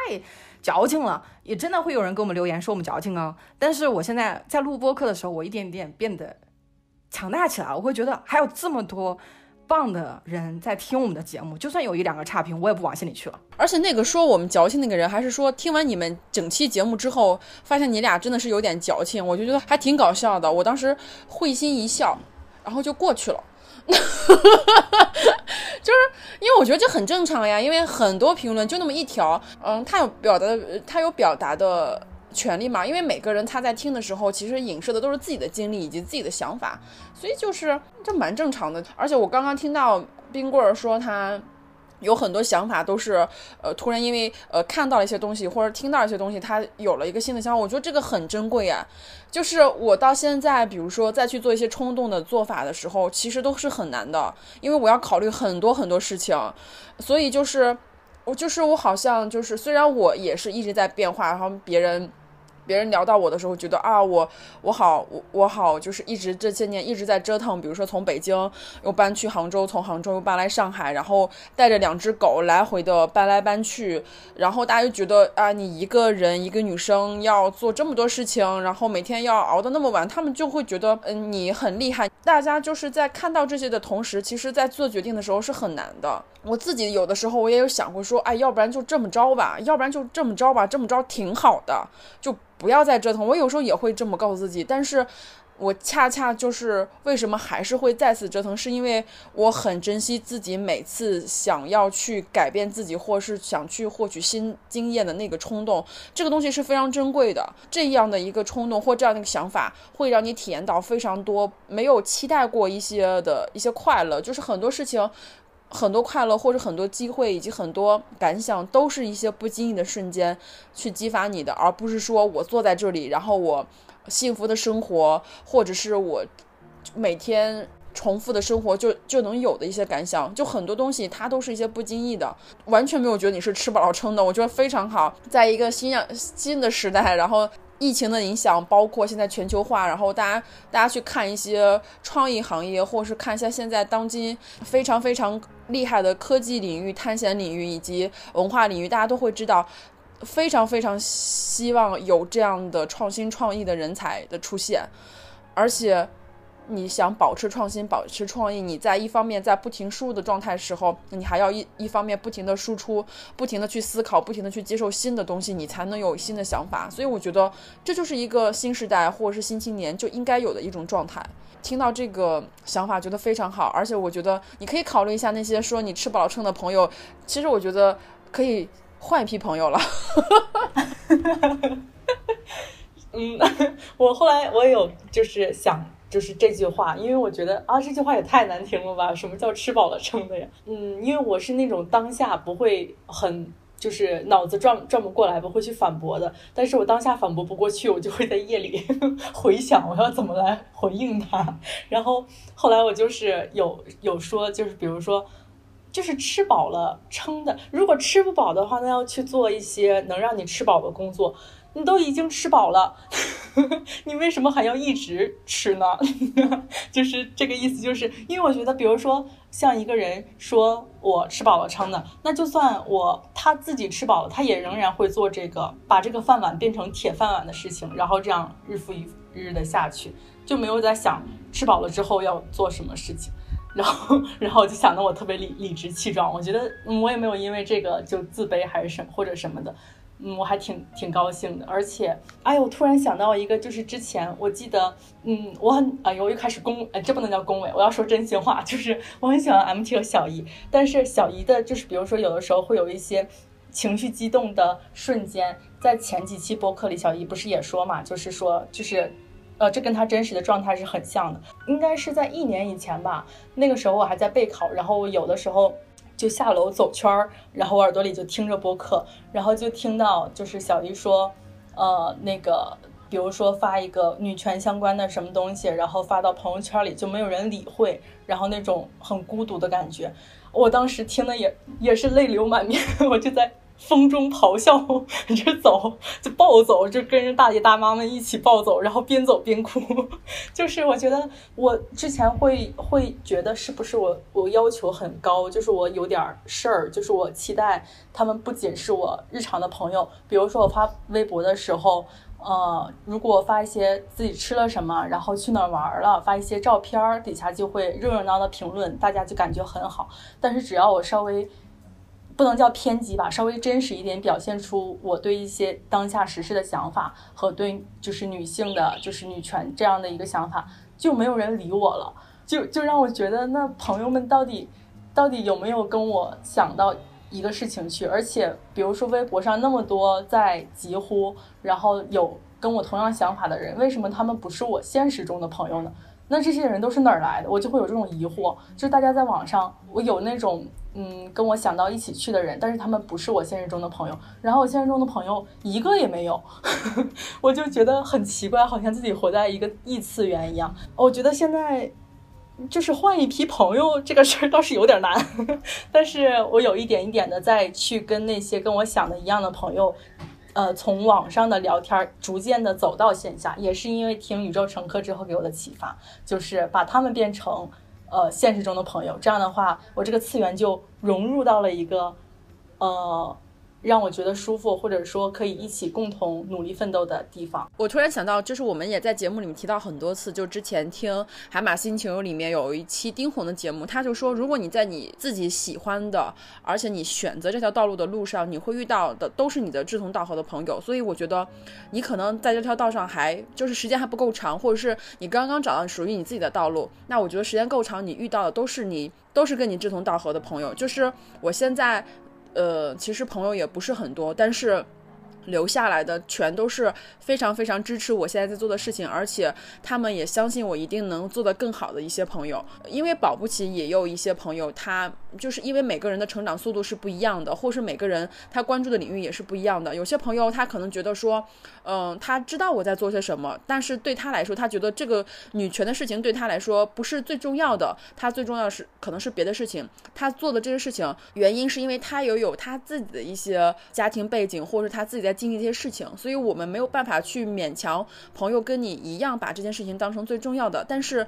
矫情了，也真的会有人给我们留言说我们矫情啊。但是我现在在录播课的时候，我一点点变得强大起来，我会觉得还有这么多。棒的人在听我们的节目，就算有一两个差评，我也不往心里去了。而且那个说我们矫情那个人，还是说听完你们整期节目之后，发现你俩真的是有点矫情，我就觉得还挺搞笑的。我当时会心一笑，然后就过去了。[laughs] 就是因为我觉得这很正常呀，因为很多评论就那么一条，嗯，他有表达，他有表达的。权利嘛，因为每个人他在听的时候，其实影射的都是自己的经历以及自己的想法，所以就是这蛮正常的。而且我刚刚听到冰棍儿说他有很多想法都是呃突然因为呃看到了一些东西或者听到一些东西，他有了一个新的想法。我觉得这个很珍贵啊。就是我到现在，比如说再去做一些冲动的做法的时候，其实都是很难的，因为我要考虑很多很多事情，所以就是我就是我好像就是虽然我也是一直在变化，然后别人。别人聊到我的时候，觉得啊，我我好我我好，就是一直这些年一直在折腾。比如说从北京又搬去杭州，从杭州又搬来上海，然后带着两只狗来回的搬来搬去。然后大家就觉得啊，你一个人一个女生要做这么多事情，然后每天要熬得那么晚，他们就会觉得嗯你很厉害。大家就是在看到这些的同时，其实在做决定的时候是很难的。我自己有的时候我也有想过说，哎，要不然就这么着吧，要不然就这么着吧，这么着挺好的，就。不要再折腾，我有时候也会这么告诉自己，但是我恰恰就是为什么还是会再次折腾，是因为我很珍惜自己每次想要去改变自己，或是想去获取新经验的那个冲动，这个东西是非常珍贵的。这样的一个冲动或这样的一个想法，会让你体验到非常多没有期待过一些的一些快乐，就是很多事情。很多快乐，或者很多机会，以及很多感想，都是一些不经意的瞬间去激发你的，而不是说我坐在这里，然后我幸福的生活，或者是我每天重复的生活就就能有的一些感想。就很多东西，它都是一些不经意的，完全没有觉得你是吃饱了撑的。我觉得非常好，在一个新样新的时代，然后。疫情的影响，包括现在全球化，然后大家大家去看一些创意行业，或者是看一下现在当今非常非常厉害的科技领域、探险领域以及文化领域，大家都会知道，非常非常希望有这样的创新创意的人才的出现，而且你想保持创新、保持创意，你在一方面在不停输入的状态时候，你还要一一方面不停的输出，不停的去思考，不停的去接受新的东西，你才能有新的想法。所以我觉得这就是一个新时代或者是新青年就应该有的一种状态。听到这个想法，觉得非常好，而且我觉得你可以考虑一下那些说你吃饱了撑的朋友，其实我觉得可以换一批朋友了。嗯，我后来我有就是想，就是这句话，因为我觉得啊，这句话也太难听了吧？什么叫吃饱了撑的呀？嗯，因为我是那种当下不会很就是脑子转转不过来，不会去反驳的。但是我当下反驳不过去，我就会在夜里 [laughs] 回想我要怎么来回应他。然后后来我就是有有说，就是比如说，就是吃饱了撑的。如果吃不饱的话，那要去做一些能让你吃饱的工作。你都已经吃饱了，[laughs] 你为什么还要一直吃呢？[laughs] 就是这个意思，就是因为我觉得，比如说像一个人说我吃饱了撑的，那就算我他自己吃饱了，他也仍然会做这个把这个饭碗变成铁饭碗的事情，然后这样日复一日的下去，就没有在想吃饱了之后要做什么事情。[laughs] 然后，然后我就想的我特别理理直气壮，我觉得我也没有因为这个就自卑还是什或者什么的。嗯，我还挺挺高兴的，而且，哎呦，我突然想到一个，就是之前我记得，嗯，我很，哎呦，我又开始恭，哎，这不能叫恭维，我要说真心话，[laughs] 就是我很喜欢 MT 和小姨，但是小姨的，就是比如说有的时候会有一些情绪激动的瞬间，在前几期播客里，小姨不是也说嘛，就是说，就是，呃，这跟她真实的状态是很像的，应该是在一年以前吧，那个时候我还在备考，然后有的时候。就下楼走圈儿，然后我耳朵里就听着播客，然后就听到就是小姨说，呃，那个比如说发一个女权相关的什么东西，然后发到朋友圈里就没有人理会，然后那种很孤独的感觉，我当时听的也也是泪流满面，[laughs] 我就在。风中咆哮，[laughs] 就走，就暴走，就跟着大爷大妈们一起暴走，然后边走边哭。[laughs] 就是我觉得我之前会会觉得是不是我我要求很高，就是我有点事儿，就是我期待他们不仅是我日常的朋友，比如说我发微博的时候，呃，如果发一些自己吃了什么，然后去哪玩了，发一些照片，底下就会热热闹闹的评论，大家就感觉很好。但是只要我稍微。不能叫偏激吧，稍微真实一点，表现出我对一些当下时事的想法和对就是女性的，就是女权这样的一个想法，就没有人理我了，就就让我觉得那朋友们到底到底有没有跟我想到一个事情去？而且比如说微博上那么多在疾呼，然后有跟我同样想法的人，为什么他们不是我现实中的朋友呢？那这些人都是哪儿来的？我就会有这种疑惑。就是大家在网上，我有那种。嗯，跟我想到一起去的人，但是他们不是我现实中的朋友。然后我现实中的朋友一个也没有，[laughs] 我就觉得很奇怪，好像自己活在一个异次元一样。我觉得现在就是换一批朋友这个事儿倒是有点难，[laughs] 但是我有一点一点的在去跟那些跟我想的一样的朋友，呃，从网上的聊天逐渐的走到线下，也是因为听宇宙乘客之后给我的启发，就是把他们变成。呃，现实中的朋友，这样的话，我这个次元就融入到了一个，呃。让我觉得舒服，或者说可以一起共同努力奋斗的地方。我突然想到，就是我们也在节目里面提到很多次，就之前听《海马星球》里面有一期丁红的节目，他就说，如果你在你自己喜欢的，而且你选择这条道路的路上，你会遇到的都是你的志同道合的朋友。所以我觉得，你可能在这条道上还就是时间还不够长，或者是你刚刚找到属于你自己的道路，那我觉得时间够长，你遇到的都是你都是跟你志同道合的朋友。就是我现在。呃，其实朋友也不是很多，但是。留下来的全都是非常非常支持我现在在做的事情，而且他们也相信我一定能做得更好的一些朋友。因为保不齐也有一些朋友，他就是因为每个人的成长速度是不一样的，或是每个人他关注的领域也是不一样的。有些朋友他可能觉得说，嗯，他知道我在做些什么，但是对他来说，他觉得这个女权的事情对他来说不是最重要的，他最重要是可能是别的事情。他做的这些事情原因是因为他也有他自己的一些家庭背景，或者是他自己在。经历这些事情，所以我们没有办法去勉强朋友跟你一样把这件事情当成最重要的。但是，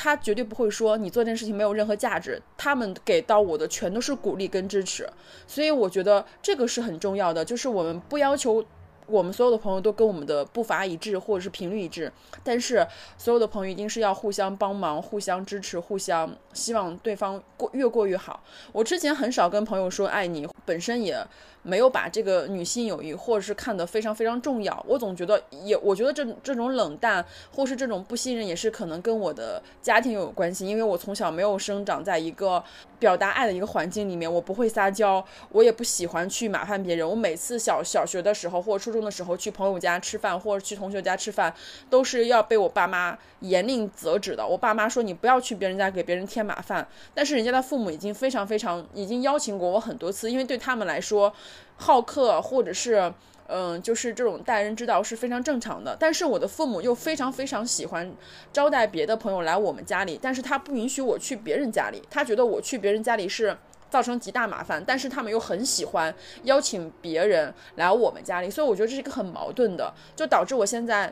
他绝对不会说你做这件事情没有任何价值。他们给到我的全都是鼓励跟支持，所以我觉得这个是很重要的。就是我们不要求我们所有的朋友都跟我们的步伐一致，或者是频率一致，但是所有的朋友一定是要互相帮忙、互相支持、互相希望对方过越过越好。我之前很少跟朋友说爱你，本身也没有把这个女性友谊或者是看得非常非常重要。我总觉得也，我觉得这这种冷淡或是这种不信任，也是可能跟我的家庭有关系，因为我从小没有生长在一个表达爱的一个环境里面，我不会撒娇，我也不喜欢去麻烦别人。我每次小小学的时候或者初中的时候去朋友家吃饭或者去同学家吃饭，都是要被我爸妈严令责止的。我爸妈说你不要去别人家给别人添麻烦，但是人家的父母已经非常非常已经邀请过我很多次，因为对他们来说，好客或者是嗯就是这种待人之道是非常正常的。但是我的父母又非常非常喜欢招待别的朋友来我们家里，但是他不允许我去别人家里，他觉得我去别人家里是。造成极大麻烦，但是他们又很喜欢邀请别人来我们家里，所以我觉得这是一个很矛盾的，就导致我现在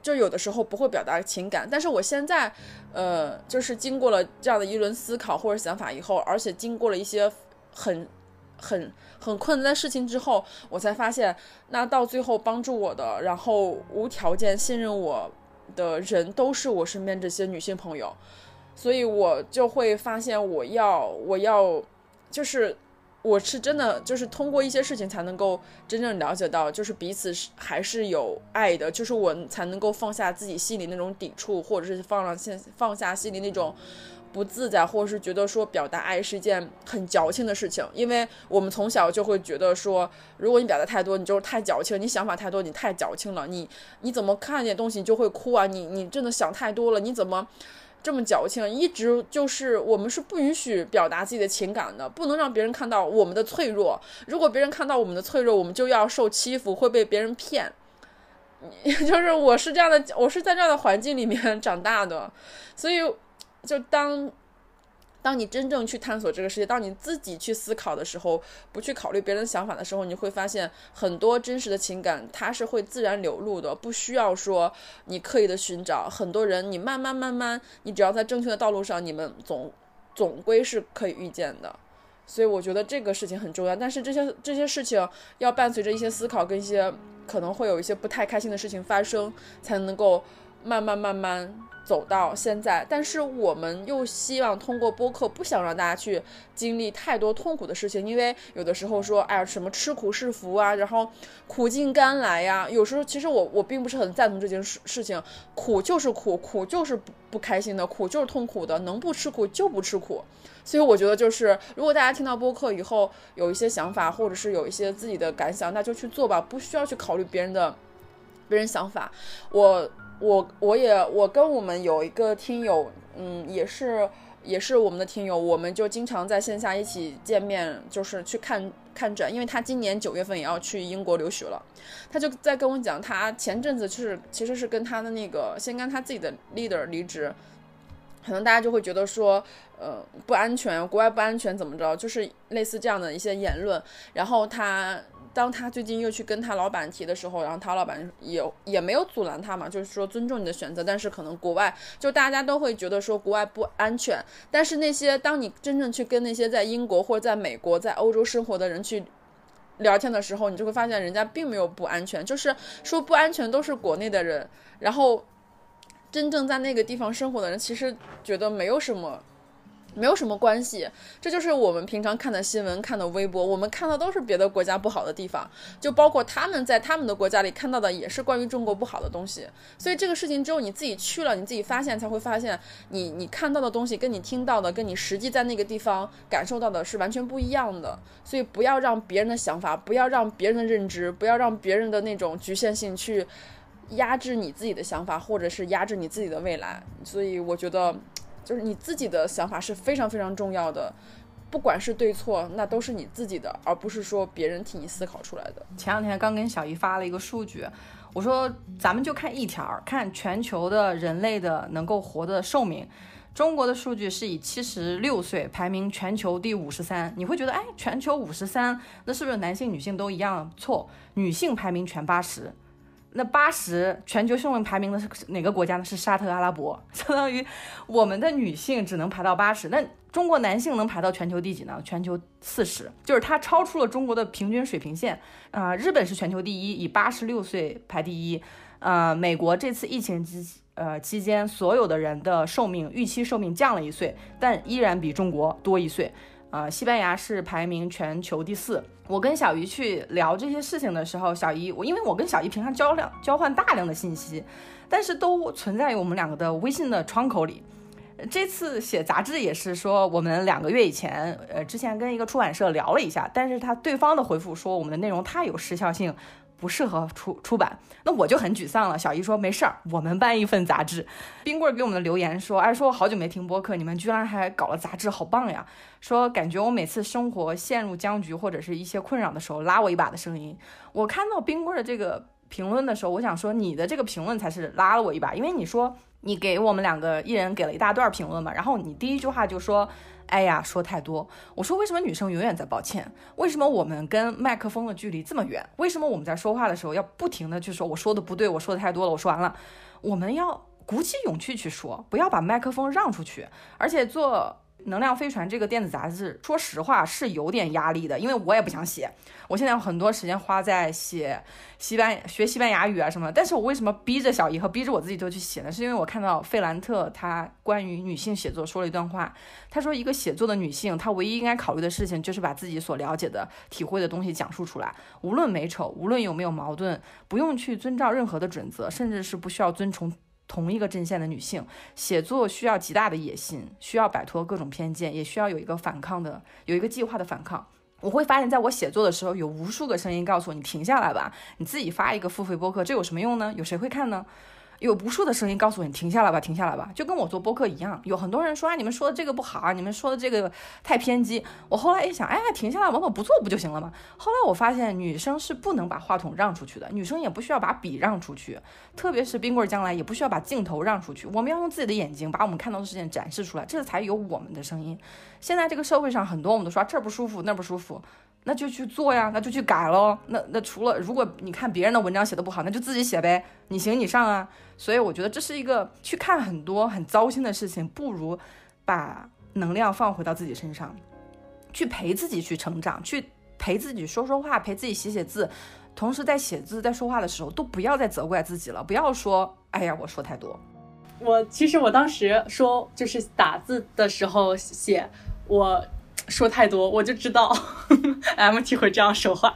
就有的时候不会表达情感，但是我现在，呃，就是经过了这样的一轮思考或者想法以后，而且经过了一些很很很困难的事情之后，我才发现，那到最后帮助我的，然后无条件信任我的人，都是我身边这些女性朋友。所以我就会发现，我要，我要，就是，我是真的，就是通过一些事情才能够真正了解到，就是彼此是还是有爱的，就是我才能够放下自己心里那种抵触，或者是放了现放下心里那种不自在，或者是觉得说表达爱是一件很矫情的事情，因为我们从小就会觉得说，如果你表达太多，你就是太矫情，你想法太多，你太矫情了，你你怎么看见东西就会哭啊？你你真的想太多了，你怎么？这么矫情，一直就是我们是不允许表达自己的情感的，不能让别人看到我们的脆弱。如果别人看到我们的脆弱，我们就要受欺负，会被别人骗。[laughs] 就是我是这样的，我是在这样的环境里面长大的，所以就当。当你真正去探索这个世界，当你自己去思考的时候，不去考虑别人想法的时候，你会发现很多真实的情感它是会自然流露的，不需要说你刻意的寻找。很多人，你慢慢慢慢，你只要在正确的道路上，你们总总归是可以遇见的。所以我觉得这个事情很重要。但是这些这些事情要伴随着一些思考跟一些可能会有一些不太开心的事情发生，才能够慢慢慢慢。走到现在，但是我们又希望通过播客，不想让大家去经历太多痛苦的事情，因为有的时候说，哎呀，什么吃苦是福啊，然后苦尽甘来呀，有时候其实我我并不是很赞同这件事事情，苦就是苦，苦就是不不开心的，苦就是痛苦的，能不吃苦就不吃苦。所以我觉得就是，如果大家听到播客以后有一些想法，或者是有一些自己的感想，那就去做吧，不需要去考虑别人的别人想法。我。我我也我跟我们有一个听友，嗯，也是也是我们的听友，我们就经常在线下一起见面，就是去看看展，因为他今年九月份也要去英国留学了，他就在跟我讲，他前阵子就是其实是跟他的那个先跟他自己的 leader 离职，可能大家就会觉得说，呃，不安全，国外不安全怎么着，就是类似这样的一些言论，然后他。当他最近又去跟他老板提的时候，然后他老板也也没有阻拦他嘛，就是说尊重你的选择，但是可能国外就大家都会觉得说国外不安全，但是那些当你真正去跟那些在英国或者在美国、在欧洲生活的人去聊天的时候，你就会发现人家并没有不安全，就是说不安全都是国内的人，然后真正在那个地方生活的人其实觉得没有什么。没有什么关系，这就是我们平常看的新闻、看的微博，我们看到都是别的国家不好的地方，就包括他们在他们的国家里看到的也是关于中国不好的东西。所以这个事情只有你自己去了，你自己发现才会发现，你你看到的东西跟你听到的，跟你实际在那个地方感受到的是完全不一样的。所以不要让别人的想法，不要让别人的认知，不要让别人的那种局限性去压制你自己的想法，或者是压制你自己的未来。所以我觉得。就是你自己的想法是非常非常重要的，不管是对错，那都是你自己的，而不是说别人替你思考出来的。前两天刚跟小姨发了一个数据，我说咱们就看一条，看全球的人类的能够活的寿命，中国的数据是以七十六岁排名全球第五十三。你会觉得，哎，全球五十三，那是不是男性女性都一样？错，女性排名全八十。那八十全球寿命排名的是哪个国家呢？是沙特阿拉伯，相当于我们的女性只能排到八十。那中国男性能排到全球第几呢？全球四十，就是它超出了中国的平均水平线。啊，日本是全球第一，以八十六岁排第一。呃，美国这次疫情期呃期间，所有的人的寿命预期寿命降了一岁，但依然比中国多一岁。呃，西班牙是排名全球第四。我跟小姨去聊这些事情的时候，小姨我因为我跟小姨平常交量交换大量的信息，但是都存在于我们两个的微信的窗口里。这次写杂志也是说，我们两个月以前，呃，之前跟一个出版社聊了一下，但是他对方的回复说我们的内容太有时效性。不适合出出版，那我就很沮丧了。小姨说没事儿，我们办一份杂志。冰棍给我们的留言说，哎，说我好久没听播客，你们居然还搞了杂志，好棒呀！说感觉我每次生活陷入僵局或者是一些困扰的时候，拉我一把的声音。我看到冰棍的这个评论的时候，我想说你的这个评论才是拉了我一把，因为你说你给我们两个一人给了一大段评论嘛，然后你第一句话就说。哎呀，说太多。我说，为什么女生永远在抱歉？为什么我们跟麦克风的距离这么远？为什么我们在说话的时候要不停的去说我说的不对，我说的太多了，我说完了。我们要鼓起勇气去说，不要把麦克风让出去，而且做。能量飞船这个电子杂志，说实话是有点压力的，因为我也不想写。我现在有很多时间花在写西班学西班牙语啊什么。但是我为什么逼着小姨和逼着我自己都去写呢？是因为我看到费兰特他关于女性写作说了一段话，他说一个写作的女性，她唯一应该考虑的事情就是把自己所了解的、体会的东西讲述出来，无论美丑，无论有没有矛盾，不用去遵照任何的准则，甚至是不需要遵从。同一个阵线的女性写作需要极大的野心，需要摆脱各种偏见，也需要有一个反抗的，有一个计划的反抗。我会发现，在我写作的时候，有无数个声音告诉我：“你停下来吧，你自己发一个付费播客，这有什么用呢？有谁会看呢？”有无数的声音告诉你停下来吧，停下来吧，就跟我做播客一样。有很多人说啊，你们说的这个不好啊，你们说的这个太偏激。我后来一想，哎，停下来，我我不做不就行了吗？后来我发现，女生是不能把话筒让出去的，女生也不需要把笔让出去，特别是冰棍儿将来也不需要把镜头让出去。我们要用自己的眼睛把我们看到的事情展示出来，这才有我们的声音。现在这个社会上，很多我们都说这儿不舒服，那儿不舒服。那就去做呀，那就去改喽。那那除了如果你看别人的文章写的不好，那就自己写呗。你行你上啊。所以我觉得这是一个去看很多很糟心的事情，不如把能量放回到自己身上，去陪自己去成长，去陪自己说说话，陪自己写写字。同时在写字在说话的时候，都不要再责怪自己了，不要说哎呀我说太多。我其实我当时说就是打字的时候写我。说太多，我就知道 [laughs] MT 会这样说话。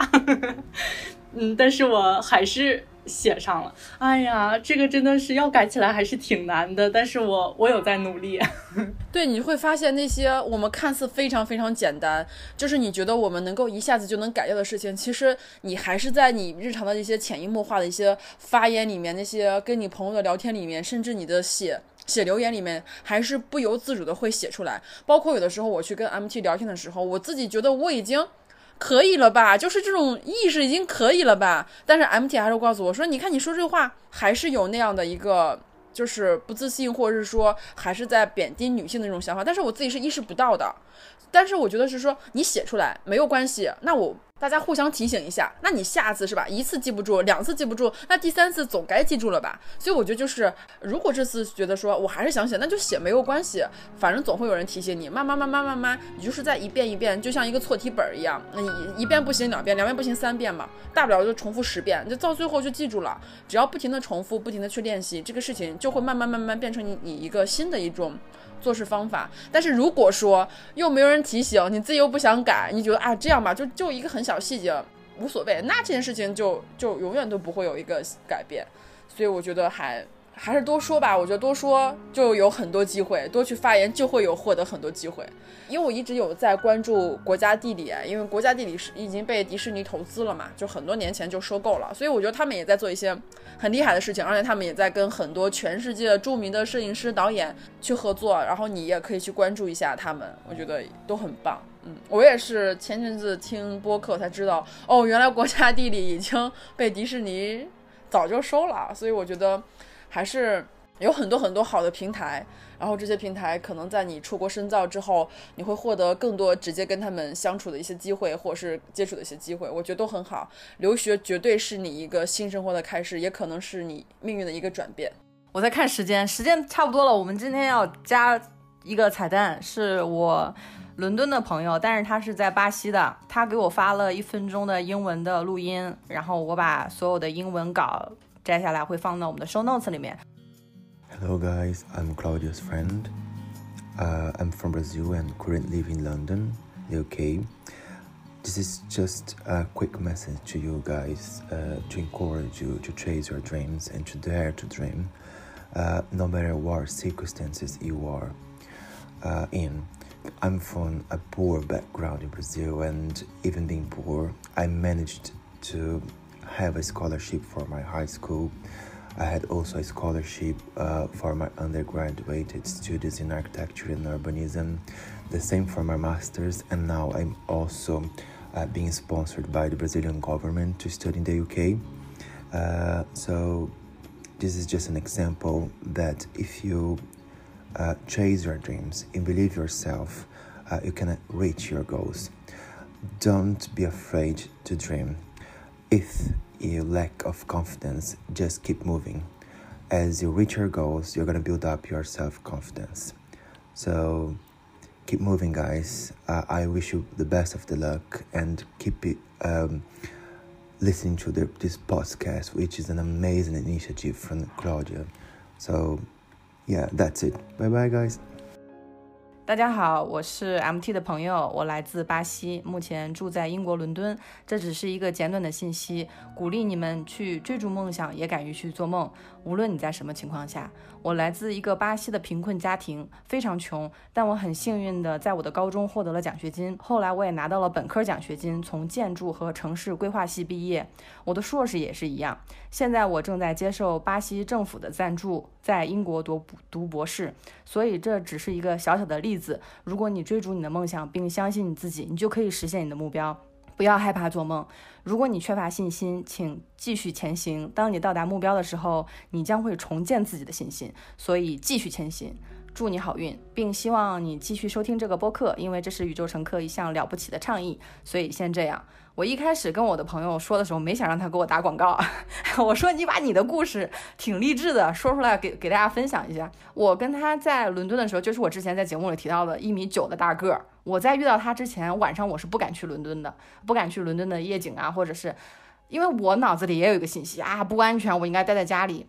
[laughs] 嗯，但是我还是写上了。哎呀，这个真的是要改起来还是挺难的，但是我我有在努力。[laughs] 对，你会发现那些我们看似非常非常简单，就是你觉得我们能够一下子就能改掉的事情，其实你还是在你日常的一些潜移默化的一些发言里面，那些跟你朋友的聊天里面，甚至你的写。写留言里面还是不由自主的会写出来，包括有的时候我去跟 MT 聊天的时候，我自己觉得我已经可以了吧，就是这种意识已经可以了吧，但是 MT 还是告诉我说，你看你说这话还是有那样的一个就是不自信，或者是说还是在贬低女性的那种想法，但是我自己是意识不到的，但是我觉得是说你写出来没有关系，那我。大家互相提醒一下，那你下次是吧？一次记不住，两次记不住，那第三次总该记住了吧？所以我觉得就是，如果这次觉得说我还是想写，那就写没有关系，反正总会有人提醒你。慢慢慢慢慢慢，你就是在一遍一遍，就像一个错题本一样，那你一遍不行两遍，两遍不行三遍嘛，大不了就重复十遍，就到最后就记住了。只要不停的重复，不停的去练习，这个事情就会慢慢慢慢变成你你一个新的一种。做事方法，但是如果说又没有人提醒，你自己又不想改，你觉得啊这样吧，就就一个很小细节无所谓，那这件事情就就永远都不会有一个改变，所以我觉得还。还是多说吧，我觉得多说就有很多机会，多去发言就会有获得很多机会。因为我一直有在关注国家地理，因为国家地理是已经被迪士尼投资了嘛，就很多年前就收购了，所以我觉得他们也在做一些很厉害的事情，而且他们也在跟很多全世界著名的摄影师、导演去合作，然后你也可以去关注一下他们，我觉得都很棒。嗯，我也是前阵子听播客才知道，哦，原来国家地理已经被迪士尼早就收了，所以我觉得。还是有很多很多好的平台，然后这些平台可能在你出国深造之后，你会获得更多直接跟他们相处的一些机会，或者是接触的一些机会，我觉得都很好。留学绝对是你一个新生活的开始，也可能是你命运的一个转变。我在看时间，时间差不多了，我们今天要加一个彩蛋，是我伦敦的朋友，但是他是在巴西的，他给我发了一分钟的英文的录音，然后我把所有的英文稿摘下来，会放到我们的 show notes 里面。 Hello, guys. I'm Claudia's friend. Uh, I'm from Brazil and currently live in London, UK. This is just a quick message to you guys uh, to encourage you to chase your dreams and to dare to dream, uh, no matter what circumstances you are uh, in. I'm from a poor background in Brazil, and even being poor, I managed to have a scholarship for my high school. I had also a scholarship uh, for my undergraduate studies in architecture and urbanism, the same for my master's, and now I'm also uh, being sponsored by the Brazilian government to study in the UK. Uh, so, this is just an example that if you uh, chase your dreams and believe yourself, uh, you can reach your goals. Don't be afraid to dream. If you lack of confidence, just keep moving. As you reach your goals, you're gonna build up your self confidence. So keep moving, guys. Uh, I wish you the best of the luck and keep. Um, listening to the, this podcast, which is an amazing initiative from Claudia. So, yeah, that's it. Bye bye, guys. 大家好，我是 MT 的朋友，我来自巴西，目前住在英国伦敦。这只是一个简短的信息，鼓励你们去追逐梦想，也敢于去做梦。无论你在什么情况下，我来自一个巴西的贫困家庭，非常穷，但我很幸运的在我的高中获得了奖学金，后来我也拿到了本科奖学金，从建筑和城市规划系毕业。我的硕士也是一样。现在我正在接受巴西政府的赞助，在英国读读博士。所以这只是一个小小的例子。如果你追逐你的梦想，并相信你自己，你就可以实现你的目标。不要害怕做梦。如果你缺乏信心，请继续前行。当你到达目标的时候，你将会重建自己的信心。所以继续前行。祝你好运，并希望你继续收听这个播客，因为这是宇宙乘客一项了不起的倡议。所以先这样。我一开始跟我的朋友说的时候，没想让他给我打广告。[laughs] 我说你把你的故事挺励志的说出来给给大家分享一下。我跟他在伦敦的时候，就是我之前在节目里提到的一米九的大个儿。我在遇到他之前，晚上我是不敢去伦敦的，不敢去伦敦的夜景啊，或者是因为我脑子里也有一个信息啊，不安全，我应该待在家里。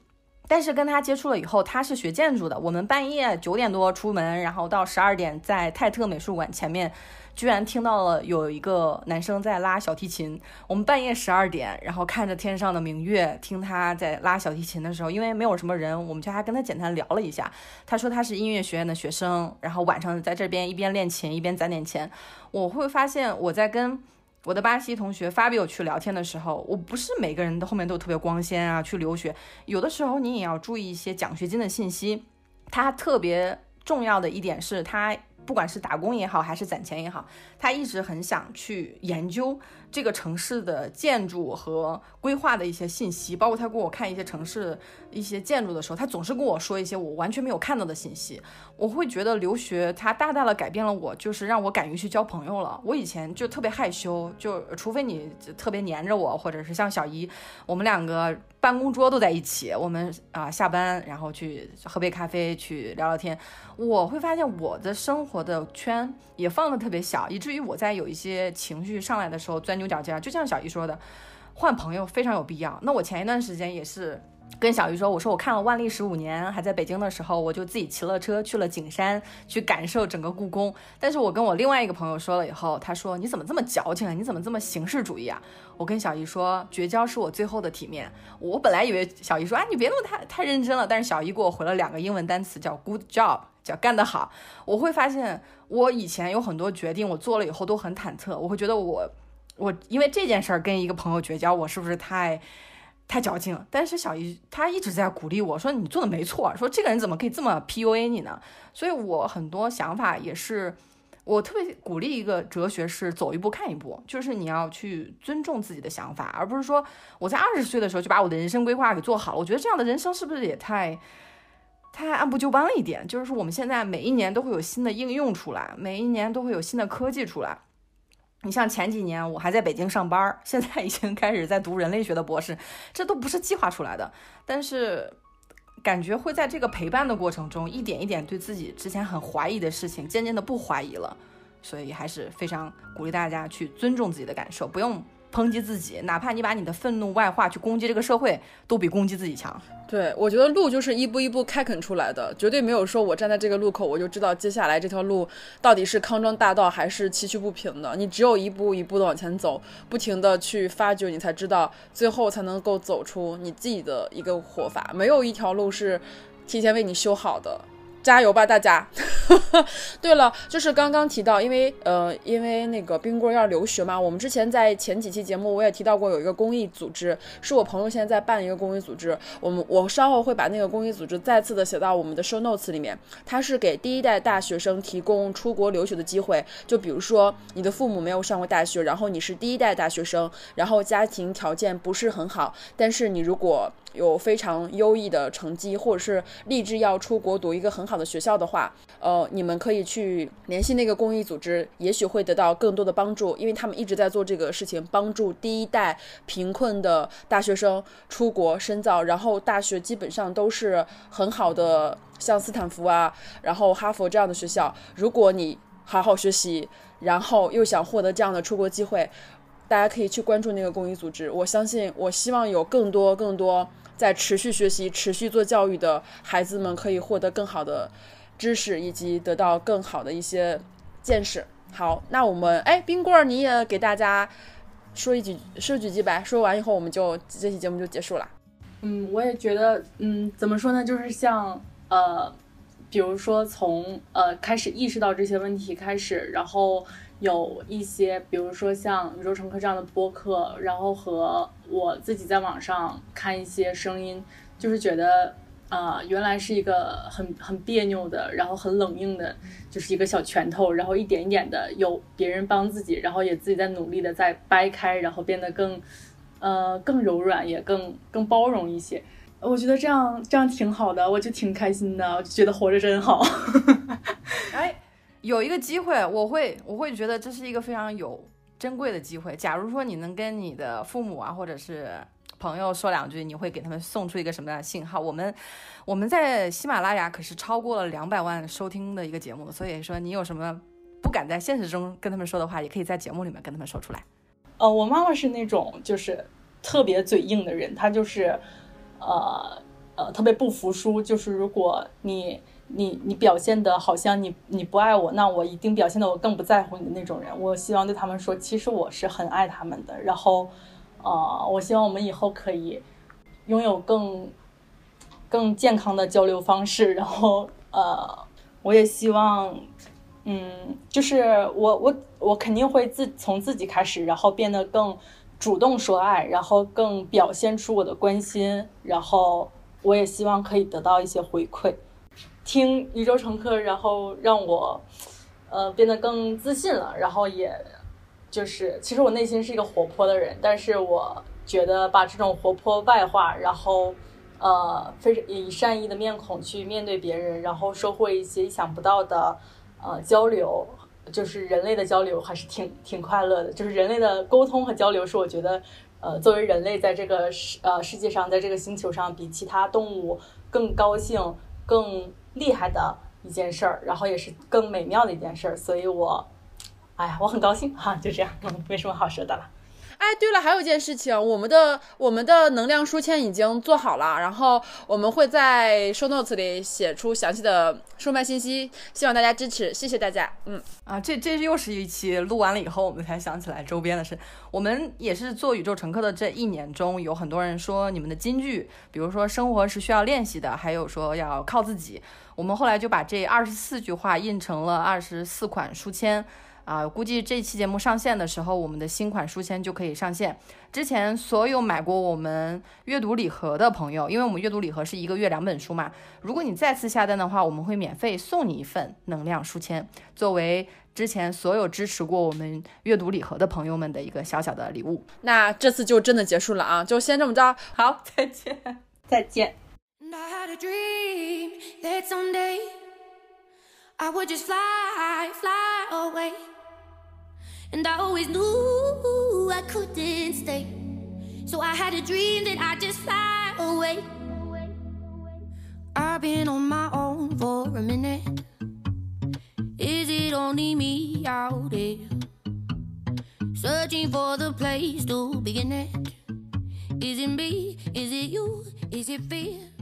但是跟他接触了以后，他是学建筑的。我们半夜九点多出门，然后到十二点在泰特美术馆前面，居然听到了有一个男生在拉小提琴。我们半夜十二点，然后看着天上的明月，听他在拉小提琴的时候，因为没有什么人，我们就还跟他简单聊了一下。他说他是音乐学院的学生，然后晚上在这边一边练琴一边攒点钱。我会发现我在跟。我的巴西同学 Fabio 去聊天的时候，我不是每个人的后面都特别光鲜啊。去留学，有的时候你也要注意一些奖学金的信息。他特别重要的一点是他不管是打工也好，还是攒钱也好，他一直很想去研究这个城市的建筑和规划的一些信息。包括他给我看一些城市一些建筑的时候，他总是跟我说一些我完全没有看到的信息。我会觉得留学它大大的改变了我，就是让我敢于去交朋友了。我以前就特别害羞，就除非你特别黏着我，或者是像小姨，我们两个办公桌都在一起，我们啊下班然后去喝杯咖啡，去聊聊天。我会发现我的生活的圈也放的特别小，以至于我在有一些情绪上来的时候钻牛角尖。就像小姨说的，换朋友非常有必要。那我前一段时间也是。跟小姨说，我说我看了《万历十五年》，还在北京的时候，我就自己骑了车去了景山，去感受整个故宫。但是我跟我另外一个朋友说了以后，他说你怎么这么矫情啊？你怎么这么形式主义啊？我跟小姨说，绝交是我最后的体面。我本来以为小姨说啊，你别那么太太认真了，但是小姨给我回了两个英文单词，叫 good job，叫干得好。我会发现，我以前有很多决定，我做了以后都很忐忑，我会觉得我我因为这件事儿跟一个朋友绝交，我是不是太？太矫情，但是小姨她一直在鼓励我说你做的没错，说这个人怎么可以这么 PUA 你呢？所以我很多想法也是，我特别鼓励一个哲学是走一步看一步，就是你要去尊重自己的想法，而不是说我在二十岁的时候就把我的人生规划给做好了。我觉得这样的人生是不是也太太按部就班了一点，就是说我们现在每一年都会有新的应用出来，每一年都会有新的科技出来。你像前几年我还在北京上班，现在已经开始在读人类学的博士，这都不是计划出来的，但是感觉会在这个陪伴的过程中，一点一点对自己之前很怀疑的事情，渐渐的不怀疑了。所以还是非常鼓励大家去尊重自己的感受，不用。抨击自己，哪怕你把你的愤怒外化去攻击这个社会，都比攻击自己强。对，我觉得路就是一步一步开垦出来的，绝对没有说我站在这个路口，我就知道接下来这条路到底是康庄大道还是崎岖不平的。你只有一步一步的往前走，不停的去发掘，你才知道最后才能够走出你自己的一个活法。没有一条路是提前为你修好的。加油吧，大家！[laughs] 对了，就是刚刚提到，因为呃，因为那个冰棍要留学嘛，我们之前在前几期节目我也提到过，有一个公益组织，是我朋友现在在办一个公益组织。我们我稍后会把那个公益组织再次的写到我们的 show notes 里面。它是给第一代大学生提供出国留学的机会，就比如说你的父母没有上过大学，然后你是第一代大学生，然后家庭条件不是很好，但是你如果有非常优异的成绩，或者是立志要出国读一个很好的学校的话，呃，你们可以去联系那个公益组织，也许会得到更多的帮助，因为他们一直在做这个事情，帮助第一代贫困的大学生出国深造。然后大学基本上都是很好的，像斯坦福啊，然后哈佛这样的学校。如果你好好学习，然后又想获得这样的出国机会，大家可以去关注那个公益组织。我相信，我希望有更多更多。在持续学习、持续做教育的孩子们，可以获得更好的知识，以及得到更好的一些见识。好，那我们哎，冰棍儿，你也给大家说一句说几句呗。说完以后，我们就这期节目就结束了。嗯，我也觉得，嗯，怎么说呢？就是像呃，比如说从呃开始意识到这些问题开始，然后。有一些，比如说像宇宙乘客这样的播客，然后和我自己在网上看一些声音，就是觉得，啊，原来是一个很很别扭的，然后很冷硬的，就是一个小拳头，然后一点一点的有别人帮自己，然后也自己在努力的在掰开，然后变得更，呃，更柔软，也更更包容一些。我觉得这样这样挺好的，我就挺开心的，我就觉得活着真好。[laughs] 哎。有一个机会，我会我会觉得这是一个非常有珍贵的机会。假如说你能跟你的父母啊，或者是朋友说两句，你会给他们送出一个什么样的信号？我们我们在喜马拉雅可是超过了两百万收听的一个节目，所以说你有什么不敢在现实中跟他们说的话，也可以在节目里面跟他们说出来。呃，我妈妈是那种就是特别嘴硬的人，她就是呃呃特别不服输，就是如果你。你你表现的好像你你不爱我，那我一定表现的我更不在乎你的那种人。我希望对他们说，其实我是很爱他们的。然后，呃，我希望我们以后可以拥有更更健康的交流方式。然后，呃，我也希望，嗯，就是我我我肯定会自从自己开始，然后变得更主动说爱，然后更表现出我的关心。然后，我也希望可以得到一些回馈。听宇宙乘客，然后让我，呃，变得更自信了。然后也，就是其实我内心是一个活泼的人，但是我觉得把这种活泼外化，然后，呃，非常以善意的面孔去面对别人，然后收获一些意想不到的，呃，交流，就是人类的交流还是挺挺快乐的。就是人类的沟通和交流，是我觉得，呃，作为人类在这个世呃世界上，在这个星球上，比其他动物更高兴、更。厉害的一件事儿，然后也是更美妙的一件事儿，所以我，哎呀，我很高兴哈，就这样，没什么好说的了。哎，对了，还有一件事情，我们的我们的能量书签已经做好了，然后我们会在 show notes 里写出详细的售卖信息，希望大家支持，谢谢大家。嗯，啊，这这又是一期录完了以后，我们才想起来周边的事。我们也是做宇宙乘客的这一年中，有很多人说你们的金句，比如说生活是需要练习的，还有说要靠自己。我们后来就把这二十四句话印成了二十四款书签。啊，估计这期节目上线的时候，我们的新款书签就可以上线。之前所有买过我们阅读礼盒的朋友，因为我们阅读礼盒是一个月两本书嘛，如果你再次下单的话，我们会免费送你一份能量书签，作为之前所有支持过我们阅读礼盒的朋友们的一个小小的礼物。那这次就真的结束了啊，就先这么着，好，再见，再见。And I had a dream that someday I would just fly, fly away. And I always knew I couldn't stay. So I had a dream that I'd just fly away. I've been on my own for a minute. Is it only me out there? Searching for the place to begin it. Is it me? Is it you? Is it fear?